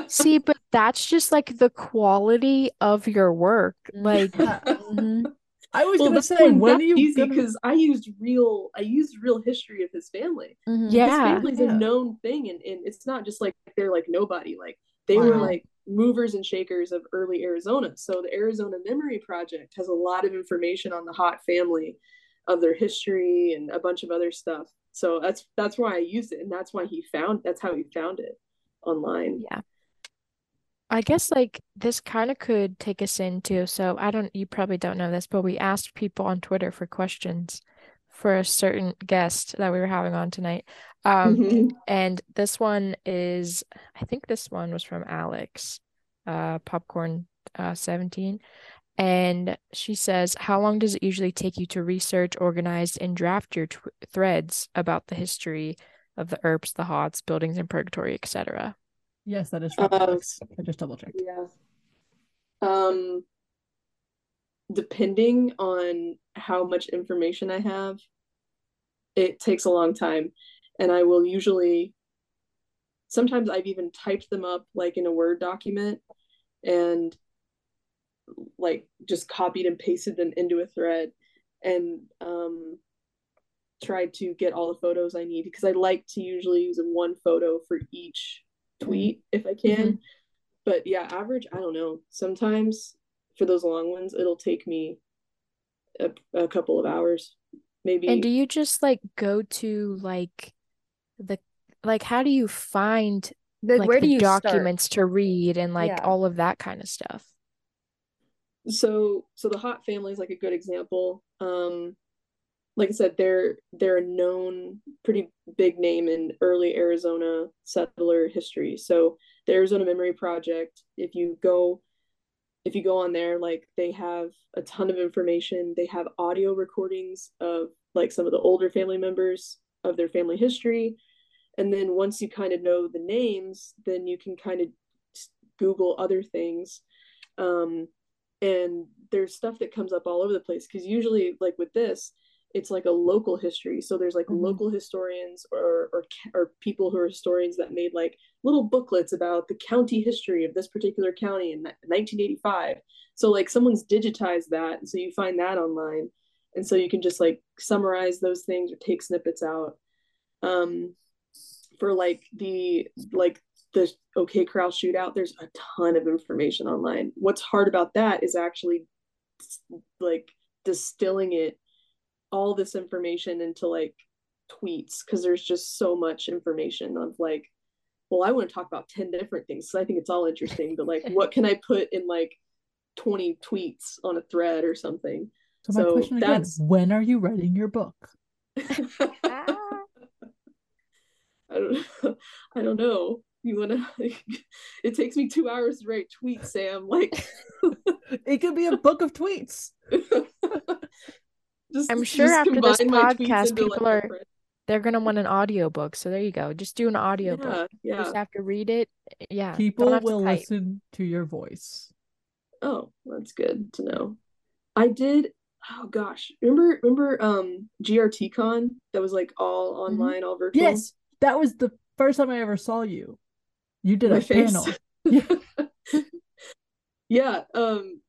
See, but that's just like the quality of your work. Like, Mhm. I was well, gonna say when when are you easy gonna... because I used real I used real history of his family. Mhm. yeah. His family's Yeah. a known thing and, and it's not just like they're like nobody. Like they were like movers and shakers of early Arizona. So the Arizona Memory Project has a lot of information on the Haught family of their history and a bunch of other stuff. So that's that's why I used it and that's why he found that's how he found it online. Yeah. I guess like this kind of could take us into, so I don't, you probably don't know this, but we asked people on Twitter for questions for a certain guest that we were having on tonight. Um, Mhm. and this one is, I think this one was from Alex, uh, Popcorn uh 17. And she says, How long does it usually take you to research, organize, and draft your tw threads about the history of the Earps, the Haughts, buildings in purgatory, etc.? Yes, that is from Uh, Alex. I just double checked. Yeah. Um, depending on how much information I have, it takes a long time. And I will usually, sometimes I've even typed them up like in a Word document and like just copied and pasted them into a thread and um tried to get all the photos I need because I like to usually use one photo for each tweet if I can. But yeah, average, I don't know. Sometimes for those long ones, it'll take me a, a couple of hours, maybe. And do you just like go to like the like how do you find Like, like where do the you start? documents to read and like Yeah. all of that kind of stuff? So so the Haught family is like a good example. Um like i said they're they're a known pretty big name in early arizona settler history. So the arizona memory project if you go if you go on there like they have a ton of information. They have audio recordings of like some of the older family members of their family history. And then once you kind of know the names then you can kind of google other things. Um and there's stuff that comes up all over the place because usually like with this it's like a local history. So there's like Mhm. local historians or, or or people who are historians that made like little booklets about the county history of this particular county in 1985 so like someone's digitized that and so you find that online. And so you can just like summarize those things or take snippets out. Um for like the like the OK Corral shootout, there's a ton of information online. What's hard about that is actually like distilling it, all this information into like tweets, because there's just so much information of like, well, I want to talk about 10 different things. So I think it's all interesting, but like, what can I put in like 20 tweets on a thread or something? So my So question again, that's- when are you writing your book? I don't I don't know. You wanna it takes me two hours to write tweets, Sam. Like It could be a book of tweets. just, I'm sure just after this combine my tweets podcast, into, like, people are- thread. They're gonna want an audiobook. So there you go. Just do an audiobook. Yeah, You yeah. just have to read it. Yeah. People have to will listen to your voice. Oh, that's good to know. I did oh gosh. Remember remember um GRTCon that was like all Mm-hmm. online, all virtual? Yes, that was the first time I ever saw you. You did My a face. panel. Yeah. yeah um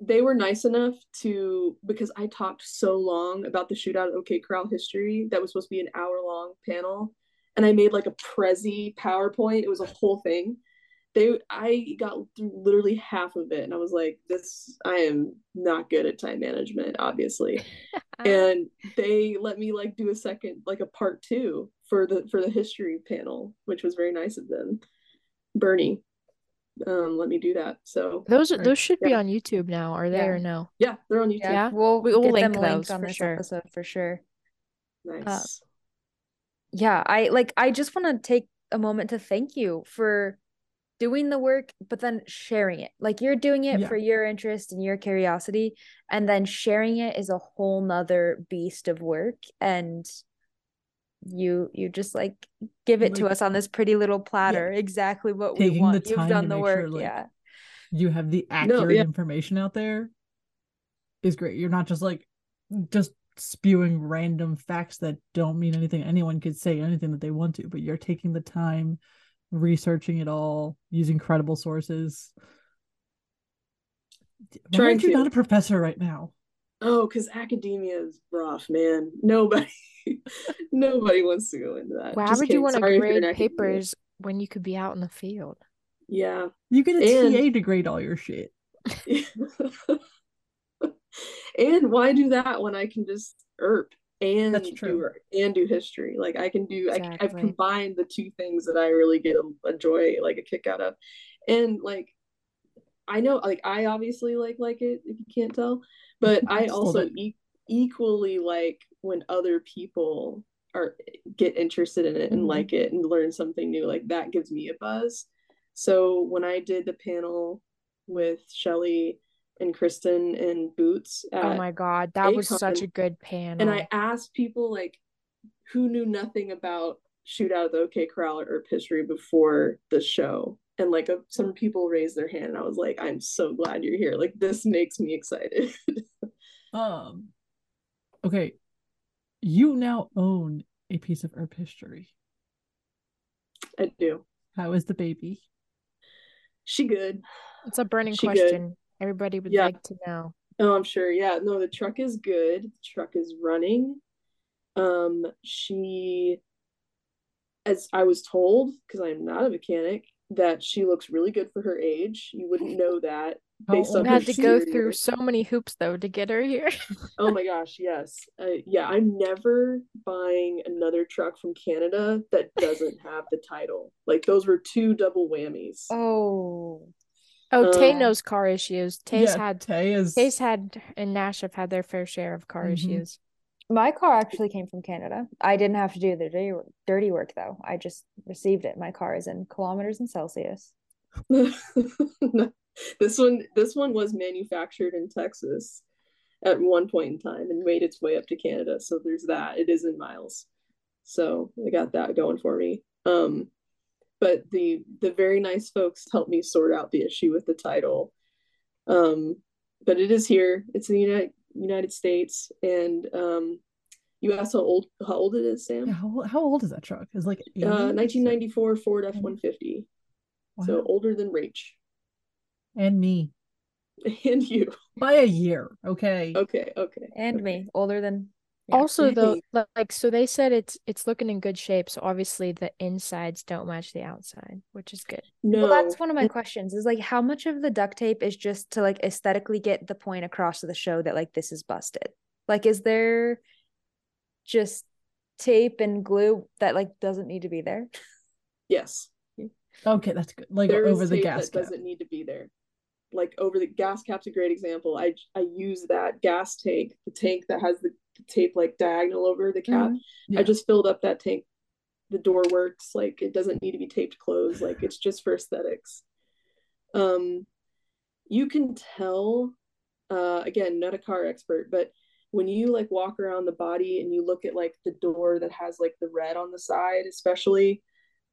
they were nice enough to because i talked so long about the shootout at ok corral history that was supposed to be an hour long panel and i made like a prezi powerpoint it was a whole thing they i got through literally half of it and i was like this i am not good at time management obviously and they let me like do a second like a part two for the for the history panel which was very nice of them bernie um let me do that so Those Right. those should be on YouTube now, are they Yeah. or no? yeah they're on youtube Yeah, Yeah? we'll We will get link them linked those on for this sure. episode for sure. nice Yeah, I like I just want to take a moment to thank you for doing the work, but then sharing it. Like you're doing it Yeah. for your interest and your curiosity, and then sharing it is a whole nother beast of work. And you you just like give it to us on this pretty little platter exactly what we Taking the want you've done the work sure, like, yeah you have the accurate yeah. information out there is great. You're not just like just spewing random facts that don't mean anything. Anyone could say anything that they want to, but you're taking the time researching it all, using credible sources. Why Trying aren't you to. not a professor right now? Oh, because academia is rough, man. Nobody, nobody wants to go into that. Why Just would kidding. you want to Sorry if grade academia. papers when you could be out in the field? Yeah. You get a And- TA to grade all your shit. and why do that when I can just Earp and That's do true. er- and do history? Like I can do. I, I've combined the two things that I really get a, joy, like a kick out of, and like I know, like I obviously like like it if you can't tell, but I Just a little also e- equally like when other people are get interested in it and Mhm. like it and learn something new. Like that gives me a buzz. So when I did the panel with Shelly and Kristen and Boots Oh my God, that was such a good panel. and I asked people like who knew nothing about Shootout of the OK Corral or Earp history before the show. And like a, some people raised their hand, and I was like, "I'm so glad you're here! Like this makes me excited." Um okay. You now own a piece of Earp history. I do. How is the baby? She good. It's a burning She good. Everybody would Yeah. like to know. Oh, I'm sure. Yeah, no, the truck is good. The truck is running. Um, she, as I was told, because I'm not a mechanic, that she looks really good for her age. You wouldn't know that based old on had to go through so many hoops though to get her here. Oh my gosh, yes. Uh, yeah, I'm never buying another truck from Canada that doesn't have the title. Like those were two double whammies. oh Oh, Tay Um, knows car issues. Tay's yeah, had Tay is Tay's had and Nash have had their fair share of car Mhm. issues. my car actually came from canada i didn't have to do the dirty, dirty work though i just received it my car is in kilometers in celsius this one this one was manufactured in Texas at one point in time and made its way up to Canada. So there's that. It is in miles. So I got that going for me. Um but the the very nice folks helped me sort out the issue with the title. Um but it is here. It's in the United United States and um you asked how old how old it is, Sam? Yeah, how, how old is that truck? Is it like 80? Uh 1994 Ford F150. So older than Rach. and me And you. by a year. Okay. Okay, okay. and okay. me older than Yeah. Also, though, like so they said it's it's looking in good shape. So obviously the insides don't match the outside, which is good. No. Well, that's one of my questions is like how much of the duct tape is just to like aesthetically get the point across to the show that like this is busted? Like, is there just tape and glue that like doesn't need to be there? Yes. Okay, that's good. Like There is over the tape gas that cap. doesn't need to be there. Like over the gas cap's a great example. I I use that gas tank, the tank that has the, tape like diagonal over the cap. Mhm. Yeah. I just filled up that tank. The door works. Like it doesn't need to be taped closed. Like it's just for aesthetics. Um, you can tell. Uh, again, not a car expert, but when you like walk around the body and you look at like the door that has like the red on the side, especially,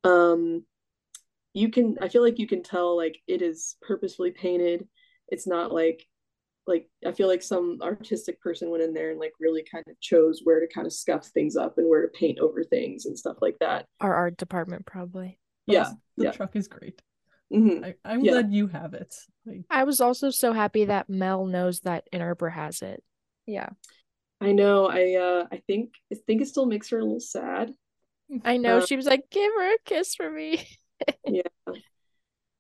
um, you can. I feel like you can tell like it is purposefully painted. It's not like like I feel like some artistic person went in there and like really kind of chose where to kind of scuff things up and where to paint over things and stuff like that. Our art department probably. Yeah, The yeah. truck is great. Mhm. I, I'm Yeah. glad you have it. Like, I was also so happy that Mel knows that Ann Arbor has it. Yeah. I know. I uh I think I think it still makes her a little sad. I know Uh, she was like, "Give her a kiss for me."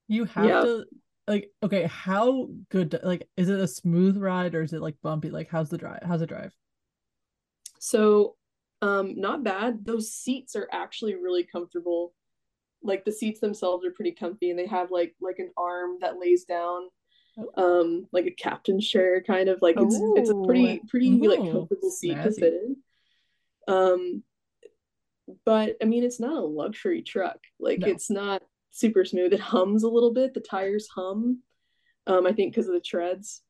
you have Yeah. to like okay, how good like is it a smooth ride or is it like bumpy? Like how's the drive? How's the drive? So um not bad. Those seats are actually really comfortable. Like the seats themselves are pretty comfy and they have like like an arm that lays down um like a captain's chair kind of like it's it's a pretty pretty like comfortable seat to snazzy. fit in. Um but I mean it's not a luxury truck. Like No. it's not super smooth. It hums a little bit. The tires hum. Um I think because of the treads.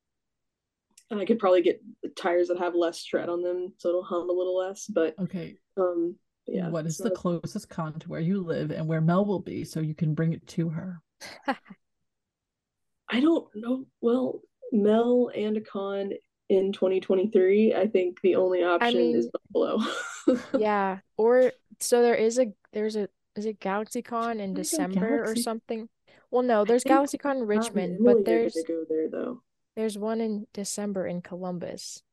And I could probably get tires that have less tread on them so it'll hum a little less, but Okay. um yeah. what is so the closest con to where you live and where Mel will be so you can bring it to her? I don't know. Well, Mel and a con in 2023. I think the only option is mean- Buffalo. Yeah. Or so there is a there's a is it GalaxyCon in There's a December or something? Well, no, there's think GalaxyCon in Richmond, Emily but there's gonna go there though. there's one in December in Columbus.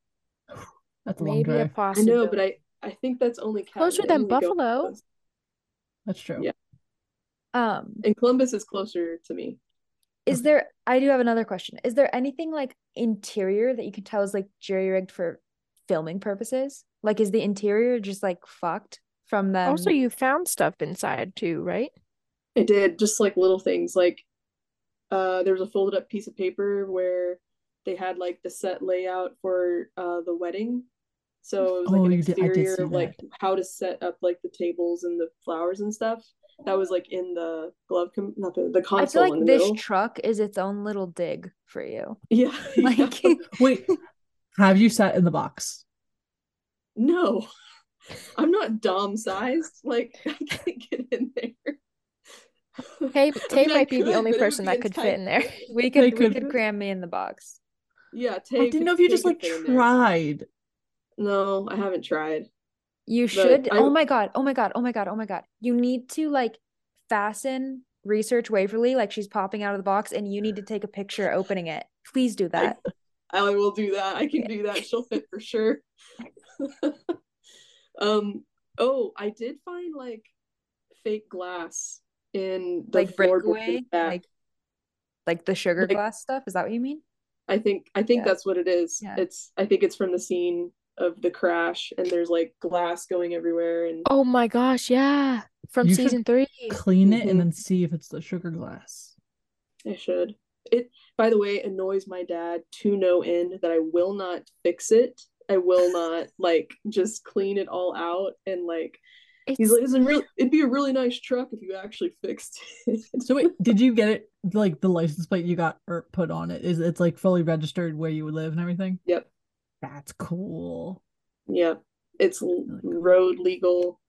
That's a long Maybe a drive. I know, but I I think that's only Kat Closer than Emily Buffalo. Columbus. That's true. Yeah. Um, And Columbus is closer to me. is there? I do have another question. Is there anything like interior that you can tell is like jury rigged for filming purposes? Like, is the interior just like fucked from them? Also, you found stuff inside too, right? I did just like little things like uh there was a folded up piece of paper where they had like the set layout for uh the wedding. So it was like Oh, an you did- exterior of like that. how to set up like the tables and the flowers and stuff. That was like in the glove com- not the, the console. I feel console in like the this middle. truck is its own little dig for you. yeah, yeah. Like, Wait, have you sat in the box? No. I'm not dom sized. Like I can't get in there. Tay, I Tay mean, I might be the only but it would person that could tight fit in there. we could we could- could cram me in the box. Yeah, Tay I didn't could- know if you just like fit in there. tried. No, I haven't tried. You should. I- oh my god. Oh my god. Oh my god. Oh my god. You need to like fasten research Waverly like she's popping out of the box, and you need to take a picture opening it. Please do that. I will do that. I can do that. She'll fit for sure. Um. Oh, I did find like fake glass in the like breakaway, like like the sugar Like- glass stuff. Is that what you mean? I think I think Yeah. that's what it is. Yeah. It's I think it's from the scene of the crash, and there's like glass going everywhere, and Oh my gosh, yeah. From You season three. Clean it Mhm. and then see if it's the sugar glass. I should. It, by the way, annoys my dad to no end that I will not fix it. I will not like just clean it all out and like he's like, it's a real it'd be a really nice truck if you actually fixed it. So wait, did you get it like the license plate you got or put on it? Is it's like fully registered where you would live and everything? Yep. That's cool. Yep. It's Really cool. road legal.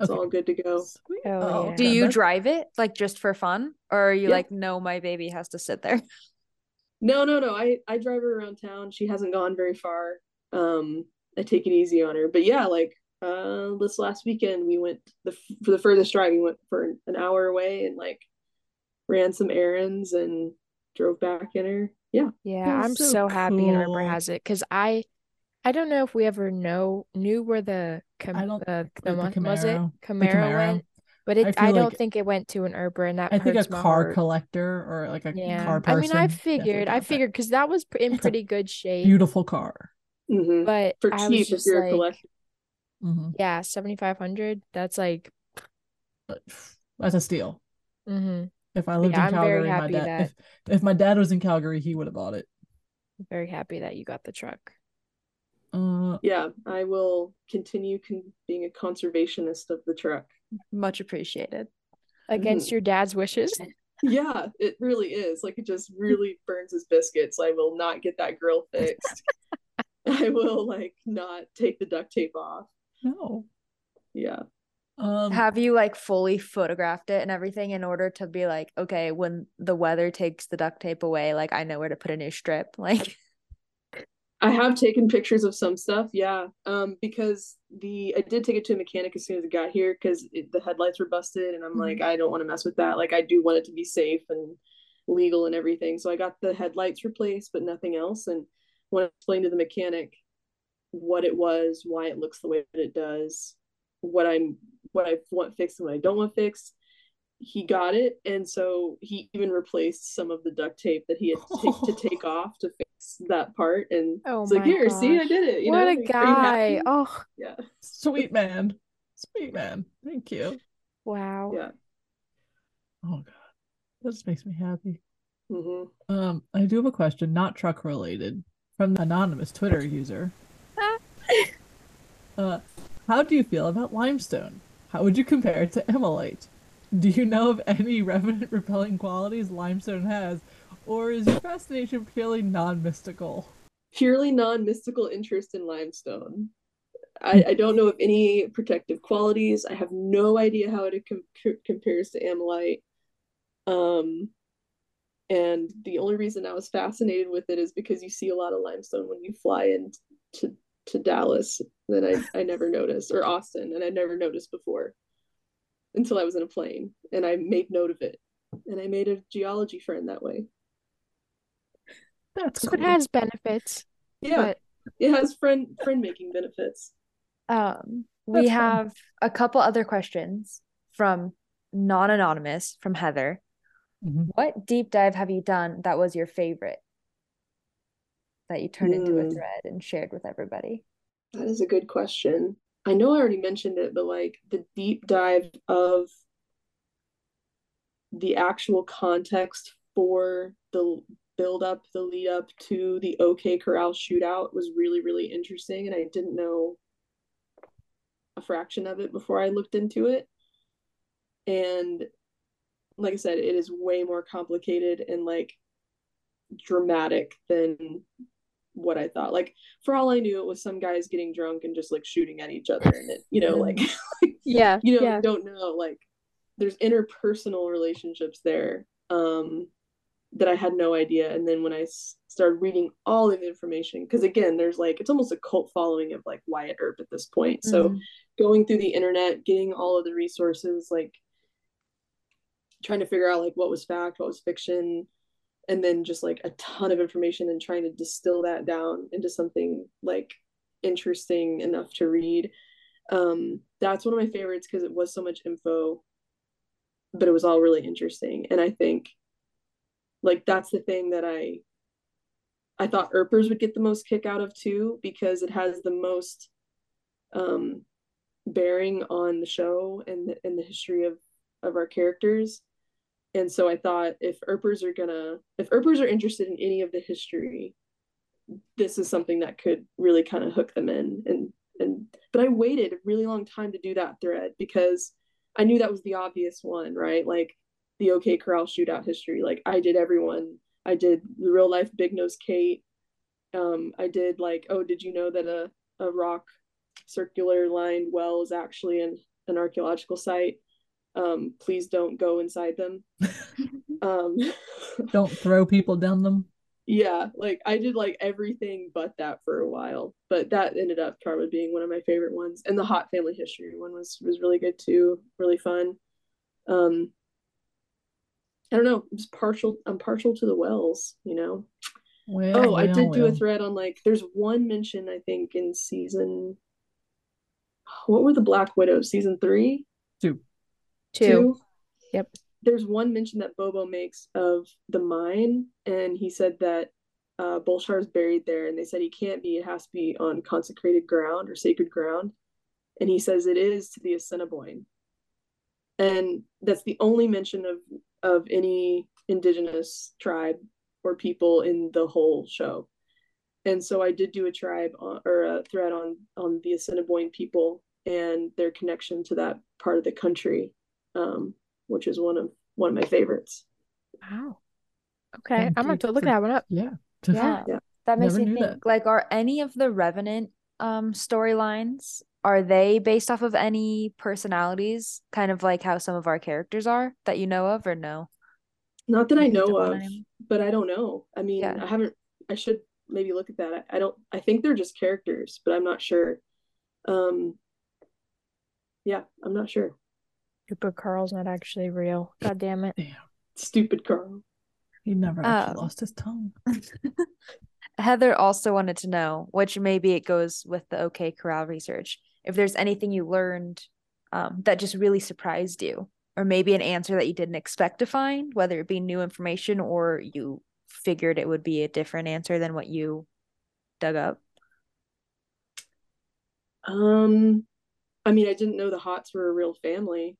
It's Okay. all good to go. Sweet. Hell Oh, yeah. Do you that's- drive it like just for fun, or are you Yeah. like, no, my baby has to sit there? No, no, no. I I drive her around town. She hasn't gone very far. Um, I take it easy on her. But yeah, like uh this last weekend we went the for the furthest drive we went for an hour away and like ran some errands and drove back in her. Yeah. Yeah, I'm so so happy Ann Arbor cool. has it because I I don't know if we ever know knew where the Cam I don't- the, the, like the mon- was it Camaro. Camaro Camaro. went, but it I, feel don't like- think it went to an Earper, and that I think a hurts my car heart. collector or like a Yeah, car I mean, I figured, I figured because that was in It's pretty good shape, Beautiful car. Hmm but For I was cheap if just you're a like, collector. hmm yeah, 7,500. That's like, That's a steal. hmm If I lived yeah, in I'm Calgary, my dad that- if if my dad was in Calgary, he would have bought it. very happy that you got the truck. Uh Yeah, I will continue con- being a conservationist of the truck. Much appreciated. Against your dad's wishes. Yeah, it really is. Like it just really burns his biscuits. I will not get that grill fixed. I will like not take the duct tape off. no. Yeah. Um Have you like fully photographed it and everything in order to be like, okay, when the weather takes the duct tape away, like I know where to put a new strip. Like, I have taken pictures of some stuff, yeah. Um, because the I did take it to a mechanic as soon as it got here because the headlights were busted, and I'm like, I don't want to mess with that. Like, I do want it to be safe and legal and everything. So I got the headlights replaced, but nothing else. And when I explained to the mechanic what it was, why it looks the way that it does, what I'm what I want fixed and what I don't want fixed, he got it, and so he even replaced some of the duct tape that he had to take, to take off to fix that part. And Oh it's like, my here, see, I did it. You what know, a Are you guy. Oh, Yeah, sweet man. Sweet man. Thank you. wow. yeah. Oh god. That just makes me happy. hmm Um, I do have a question, not truck related, from the anonymous Twitter user. uh, how do you feel about limestone? How would you compare it to Ammolite? Do you know of any revenant repelling qualities limestone has, or is your fascination purely non-mystical? Purely non-mystical interest in limestone. I, I don't know of any protective qualities. I have no idea how it com- compares to Ammolite. Um, and the only reason I was fascinated with it is because you see a lot of limestone when you fly into to Dallas that I, I never noticed, or Austin, and I never noticed before until I was in a plane and I made note of it. And I made a geology friend that way. That's so cool. it has benefits. Yeah. But... It has friend friend making benefits. Um we That's have fun. a couple other questions from non-anonymous from Heather. Mm-hmm. What deep dive have you done that was your favorite? That you turned mm. into a hmm. thread and shared with everybody? That is a good question. I know I already mentioned it, but like the deep dive of the actual context for the build up, the lead up to the OK Corral shootout was really, really interesting. And I didn't know a fraction of it before I looked into it. And like I said, it is way more complicated and like dramatic than what I thought. Like for all I knew, it was some guys getting drunk and just like shooting at each other, and it, you know, like yeah, you know, yeah. don't know like there's interpersonal relationships there um that I had no idea. And then when I started reading all of the information, because again, there's like it's almost a cult following of like Wyatt Earp at this point. Mm-hmm. So going through the internet, getting all of the resources, like trying to figure out like what was fact, what was fiction, and then just like a ton of information and trying to distill that down into something like interesting enough to read. Um, that's one of my favorites because it was so much info, but it was all really interesting. And I think like that's the thing that I I thought Earpers would get the most kick out of too, because it has the most um bearing on the show and the, and the history of of our characters and so I thought if Earpers are gonna if Earpers are interested in any of the history, this is something that could really kind of hook them in. And and but I waited a really long time to do that thread because I knew that was the obvious one, right? Like the OK Corral shootout history. Like I did everyone. I did the real life Big Nose Kate. Um, I did like, oh, did you know that a, a rock circular lined well is actually an, an archaeological site? Um, please don't go inside them. um, don't throw people down them. Yeah, like I did like everything but that for a while, but that ended up probably being one of my favorite ones. And the Haught family history one was was really good too, really fun. Um, I don't know, I'm just partial. I'm partial to the wells, you know. Well, oh, I did well. do a thread on like. There's one mention I think in season. What were the Black Widows? Season three. Two. Two. Two. Yep. There's one mention that Bobo makes of the mine, and he said that uh, is buried there, and they said he can't be. It has to be on consecrated ground or sacred ground, and he says it is to the Assiniboine, and that's the only mention of of any indigenous tribe or people in the whole show. And so I did do a tribe on, or a thread on on the Assiniboine people and their connection to that part of the country um, which is one of one of my favorites. Wow. Okay, Thank I'm going to look for, that one up. Yeah. Yeah. yeah. That makes me think that. like are any of the Revenant um storylines are they based off of any personalities kind of like how some of our characters are that you know of or no? Not that I know of, but I don't know. I mean, yeah. I haven't I should maybe look at that. I, I don't I think they're just characters, but I'm not sure. Um yeah, I'm not sure. Stupid Carl's not actually real. God damn it. Damn. Stupid Carl. He never actually um, lost his tongue. Heather also wanted to know, which maybe it goes with the OK Corral research, if there's anything you learned um, that just really surprised you, or maybe an answer that you didn't expect to find, whether it be new information or you figured it would be a different answer than what you dug up. Um, I mean, I didn't know the Hotts were a real family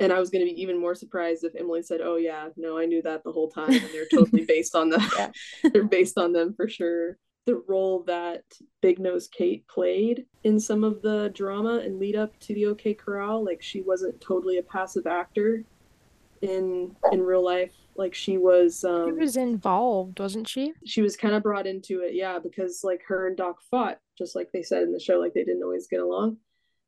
and I was going to be even more surprised if Emily said, "Oh yeah, no, I knew that the whole time." And they're totally based on the, they're based on them for sure. The role that Big Nose Kate played in some of the drama and lead up to the OK Corral, like she wasn't totally a passive actor in in real life. Like she was um She was involved, wasn't she? she was kind of brought into it, yeah, because like her and Doc fought, just like they said in the show, like they didn't always get along.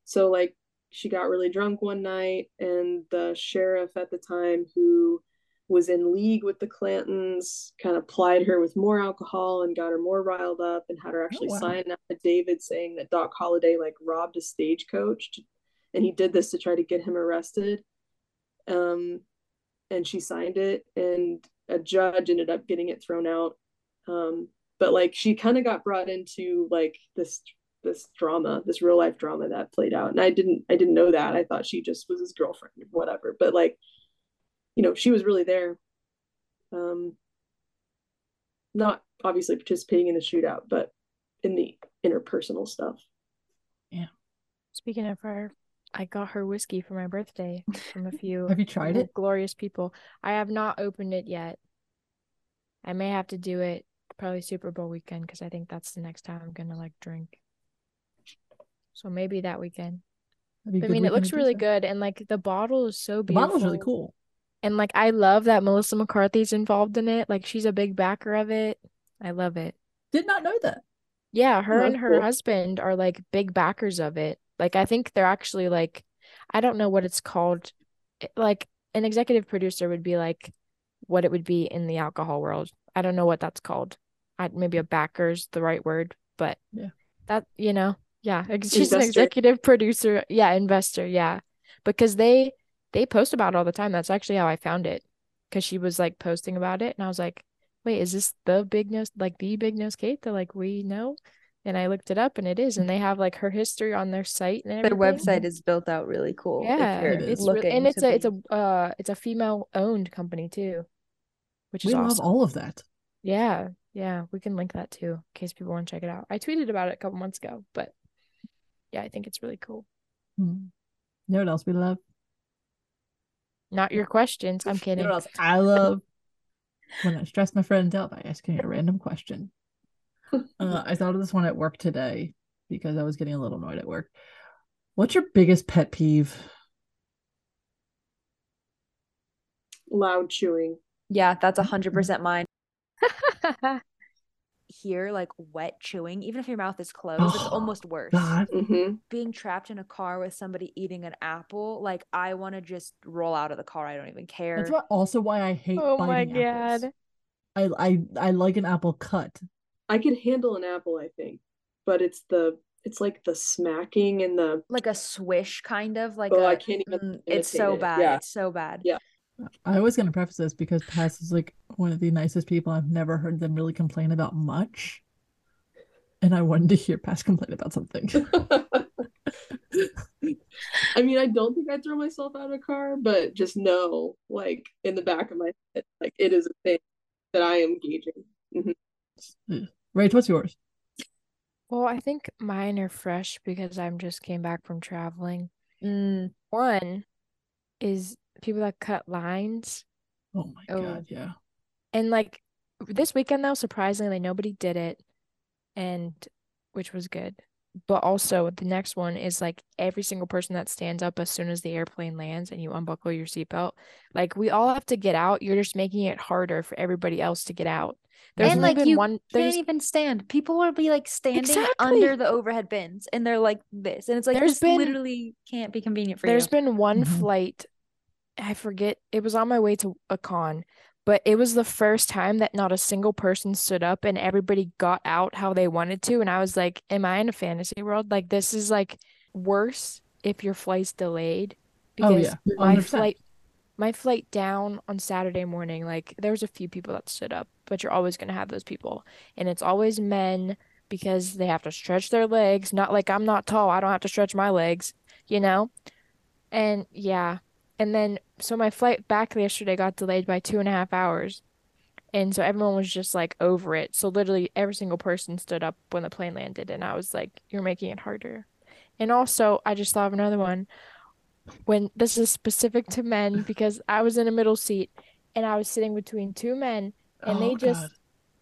So like she got really drunk one night, and the sheriff at the time, who was in league with the Clantons, kind of plied her with more alcohol and got her more riled up, and had her actually wow. sign an affidavit saying that Doc Holliday like robbed a stagecoach, to, and he did this to try to get him arrested. Um, and she signed it, and a judge ended up getting it thrown out. Um, but like she kind of got brought into like this this drama, this real life drama that played out. And I didn't I didn't know that. I thought she just was his girlfriend or whatever. But like, you know, she was really there. Um not obviously participating in the shootout, but in the interpersonal stuff. Yeah. Speaking of her, I got her whiskey for my birthday from a few Have you tried it? glorious people. I have not opened it yet. I may have to do it probably Super Bowl weekend because I think that's the next time I'm gonna like drink. So maybe that weekend. That'd be a But I mean, it looks really good, and like the bottle is so The beautiful. bottle's really cool. And like I love that Melissa McCarthy's involved in it. Like she's a big backer of it. I love it. Did not know that. Yeah, her Oh, and her cool. husband are like big backers of it. Like I think they're actually like I don't know what it's called. Like an executive producer would be like what it would be in the alcohol world. I don't know what that's called. I maybe a backer's the right word, but Yeah. that you know, yeah, ex- she's an executive producer. Yeah, investor, yeah. Because they they post about it all the time. That's actually how I found it. Because she was like posting about it and I was like, wait, is this the big nose like the big nose Kate that like we know? And I looked it up and it is, and they have like her history on their site and Their website is built out really cool. Yeah, It is. it's really, looking and it's to a it's a uh it's a female owned company too, which is We love awesome. all of that. Yeah, yeah, we can link that too in case people want to check it out. I tweeted about it a couple months ago, but yeah, I think it's really cool. Hmm. You know what else we love? Not your questions. I'm You kidding. know what else I love? when I stress my friends out by asking a random question. Uh, I thought of this one at work today because I was getting a little annoyed at work. What's your biggest pet peeve? Loud chewing. yeah, that's a Mm-hmm. hundred percent mine. Here, like wet chewing, even if your mouth is closed, it's Oh, almost worse. God, hmm Being trapped in a car with somebody eating an apple, like I want to just roll out of the car. I don't even care. that's what, also why I hate Oh my biting apples. God. I, I I like an apple cut. I could handle an apple, I think, but it's the it's like the smacking and the like a swish, kind of like Oh, a. I can't even mm, it's so it. bad. Yeah. It's so bad. Yeah. I was gonna preface this because Paz is like one of the nicest people. I've never heard them really complain about much. And I wanted to hear Paz complain about something. I mean, I don't think I'd throw myself out of a car, but just know, like in the back of my head, like it is a thing that I am gauging. Mhm. Rach, what's yours? Well, I think mine are fresh because I'm just came back from traveling. Mm, One is people that cut lines. Oh my Oh. god, yeah. And like this weekend though, surprisingly, nobody did it, and which was good. But also the next one is like every single person that stands up as soon as the airplane lands and you unbuckle your seatbelt. Like we all have to get out. You're just making it harder for everybody else to get out. There's and only like been you one. can't even stand. People will be like standing Exactly. under the overhead bins, and they're like this, and it's like There's this been- literally can't be convenient for There's you. There's been one Mhm. flight, I forget, it was on my way to a con, but it was the first time that not a single person stood up and everybody got out how they wanted to. And I was like, Am I in a fantasy world? Like, this is like worse if your flight's delayed. Oh, Because yeah, my flight my flight down on Saturday morning, like there was a few people that stood up, but you're always gonna have those people. And it's always men because they have to stretch their legs. Not like I'm not tall, I don't have to stretch my legs, you know? And yeah. And then so my flight back yesterday got delayed by two and a half hours. And so everyone was just like over it. So literally every single person stood up when the plane landed and I was like, You're making it harder. And also I just thought of another one when this is specific to men because I was in a middle seat and I was sitting between two men and they Oh, just God.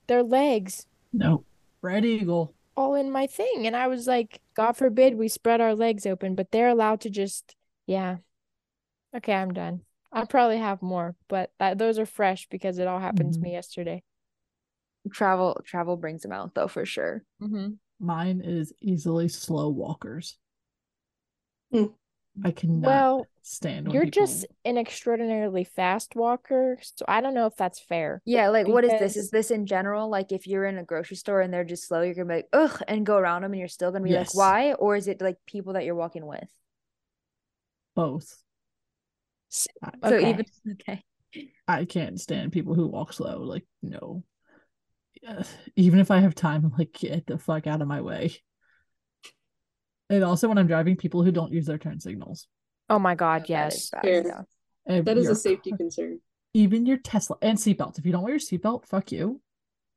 their legs No. Red Eagle. all in my thing and I was like God forbid we spread our legs open but they're allowed to just yeah okay I'm done I probably have more, but that, those are fresh because it all happened Mhm. to me yesterday. Travel travel brings them out though for sure. Mm-hmm. Mine is easily slow walkers. Hmm. I cannot Well, stand you're people- just an extraordinarily fast walker, so I don't know if that's fair. Yeah, like what is this? Is this in general? Like if you're in a grocery store and they're just slow, you're gonna be like, ugh, and go around them and you're still gonna be Yes. like, why? Or is it like people that you're walking with? both. S- I, So Okay. even okay. I can't stand people who walk slow. Like, no. Yeah, Even if I have time, I'm like, get the fuck out of my way. And also when I'm driving, people who don't use their turn signals. Oh my God, oh, That is yes. bad, Fair. yeah. That is your a safety concern. Even your Tesla and seatbelts. If you don't wear your seatbelt, fuck you.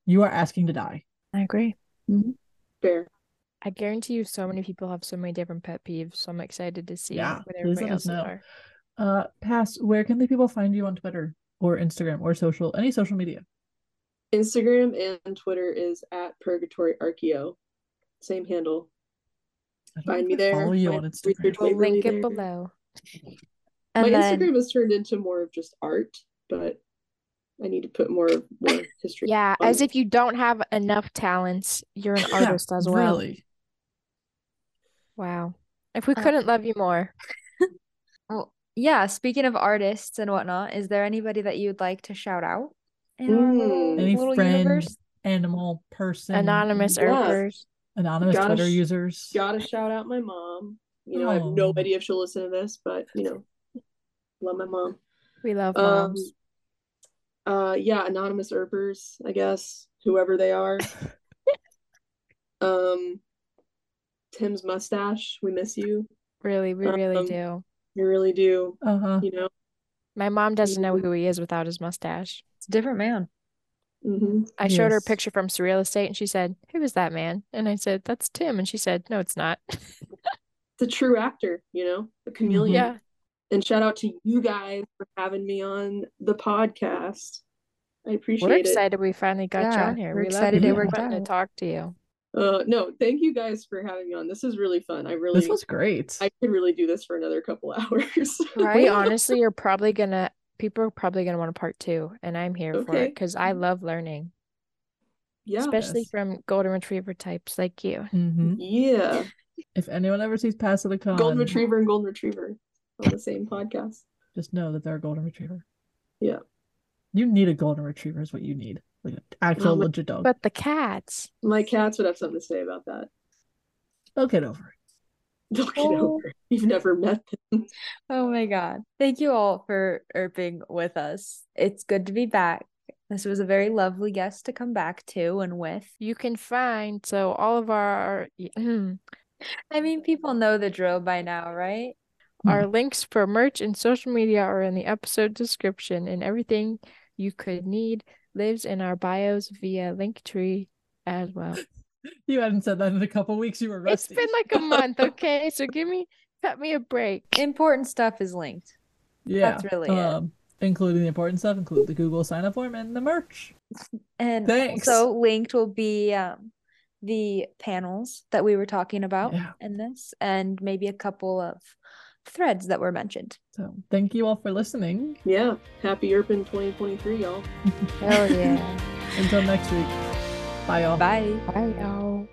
You are asking to die. I agree. Mm-hmm. Fair. I guarantee you so many people have so many different pet peeves, so I'm excited to see Yeah, what everybody let us else's know. are. Uh, Pass, where can the people find you on Twitter or Instagram or social, any social media? Instagram and Twitter is at Purgatory Archeo. Same handle. I don't know Find me there. Follow you on Instagram. We'll link it there. below. And My then Instagram has turned into more of just art, but I need to put more more history. Yeah, on as it. if you don't have enough talents, you're an Yeah, artist as well. Really? Wow. If we Uh, couldn't love you more. Well, yeah, speaking of artists and whatnot, is there anybody that you'd like to shout out in our little. Any little friend, universe? animal, person, Anonymous Yeah. Anonymous Gotta Twitter sh- users. Gotta shout out my mom. You know, I have no Oh. idea if she'll listen to this, but you know, love my mom. We love Um, moms. uh, yeah, anonymous Earpers, I guess, whoever they are. um, Tim's mustache, we miss you. Really, we really um, do. We really do. Uh huh. You know. My mom doesn't know Mhm. who he is without his mustache. It's a different man. hmm I showed her a picture from Surreal Estate and she said, Who is that man? And I said, That's Tim. And she said, No, it's not. It's a true actor, you know, a chameleon. Yeah. And shout out to you guys for having me on the podcast. I appreciate it. We're it. excited we finally got you on here. we're We love excited it you. worked wanting to talk to you. Uh, no, thank you guys for having me on. This is really fun. I really, This was great. I could really do this for another couple hours. Right? We honestly are probably gonna people are probably gonna want a part two, and I'm here for it because I love learning, yeah, especially from golden retriever types like you. hmm yeah. If anyone ever sees Pass of the Con, Golden retriever and golden retriever on the same podcast. just know that they're a golden retriever. Yeah. You need a golden retriever is what you need. Like actual Um, legit dog. But the cats, My cats would have something to say about that. They'll get over it. Don't get Oh. over it. You've never met them. Oh my God. Thank you all for earping with us. It's good to be back. This was a very lovely guest to come back to and with. you can find so all of our I mean, people know the drill by now, right? our links for merch and social media are in the episode description, and everything you could need lives in our bios via Linktree as well. You hadn't said that in a couple weeks. You were It's rusty. been like a month, okay? So give me cut me a break. Important stuff is linked. yeah. that's really it. um, Including the important stuff, include the Google sign up form and the merch. And Thanks. also linked will be um, the panels that we were talking about Yeah. in this, and maybe a couple of threads that were mentioned. So thank you all for listening. Yeah. Happy Urban 2023, y'all. Hell yeah. Until next week. Bye, y'all. Bye. Bye, y'all.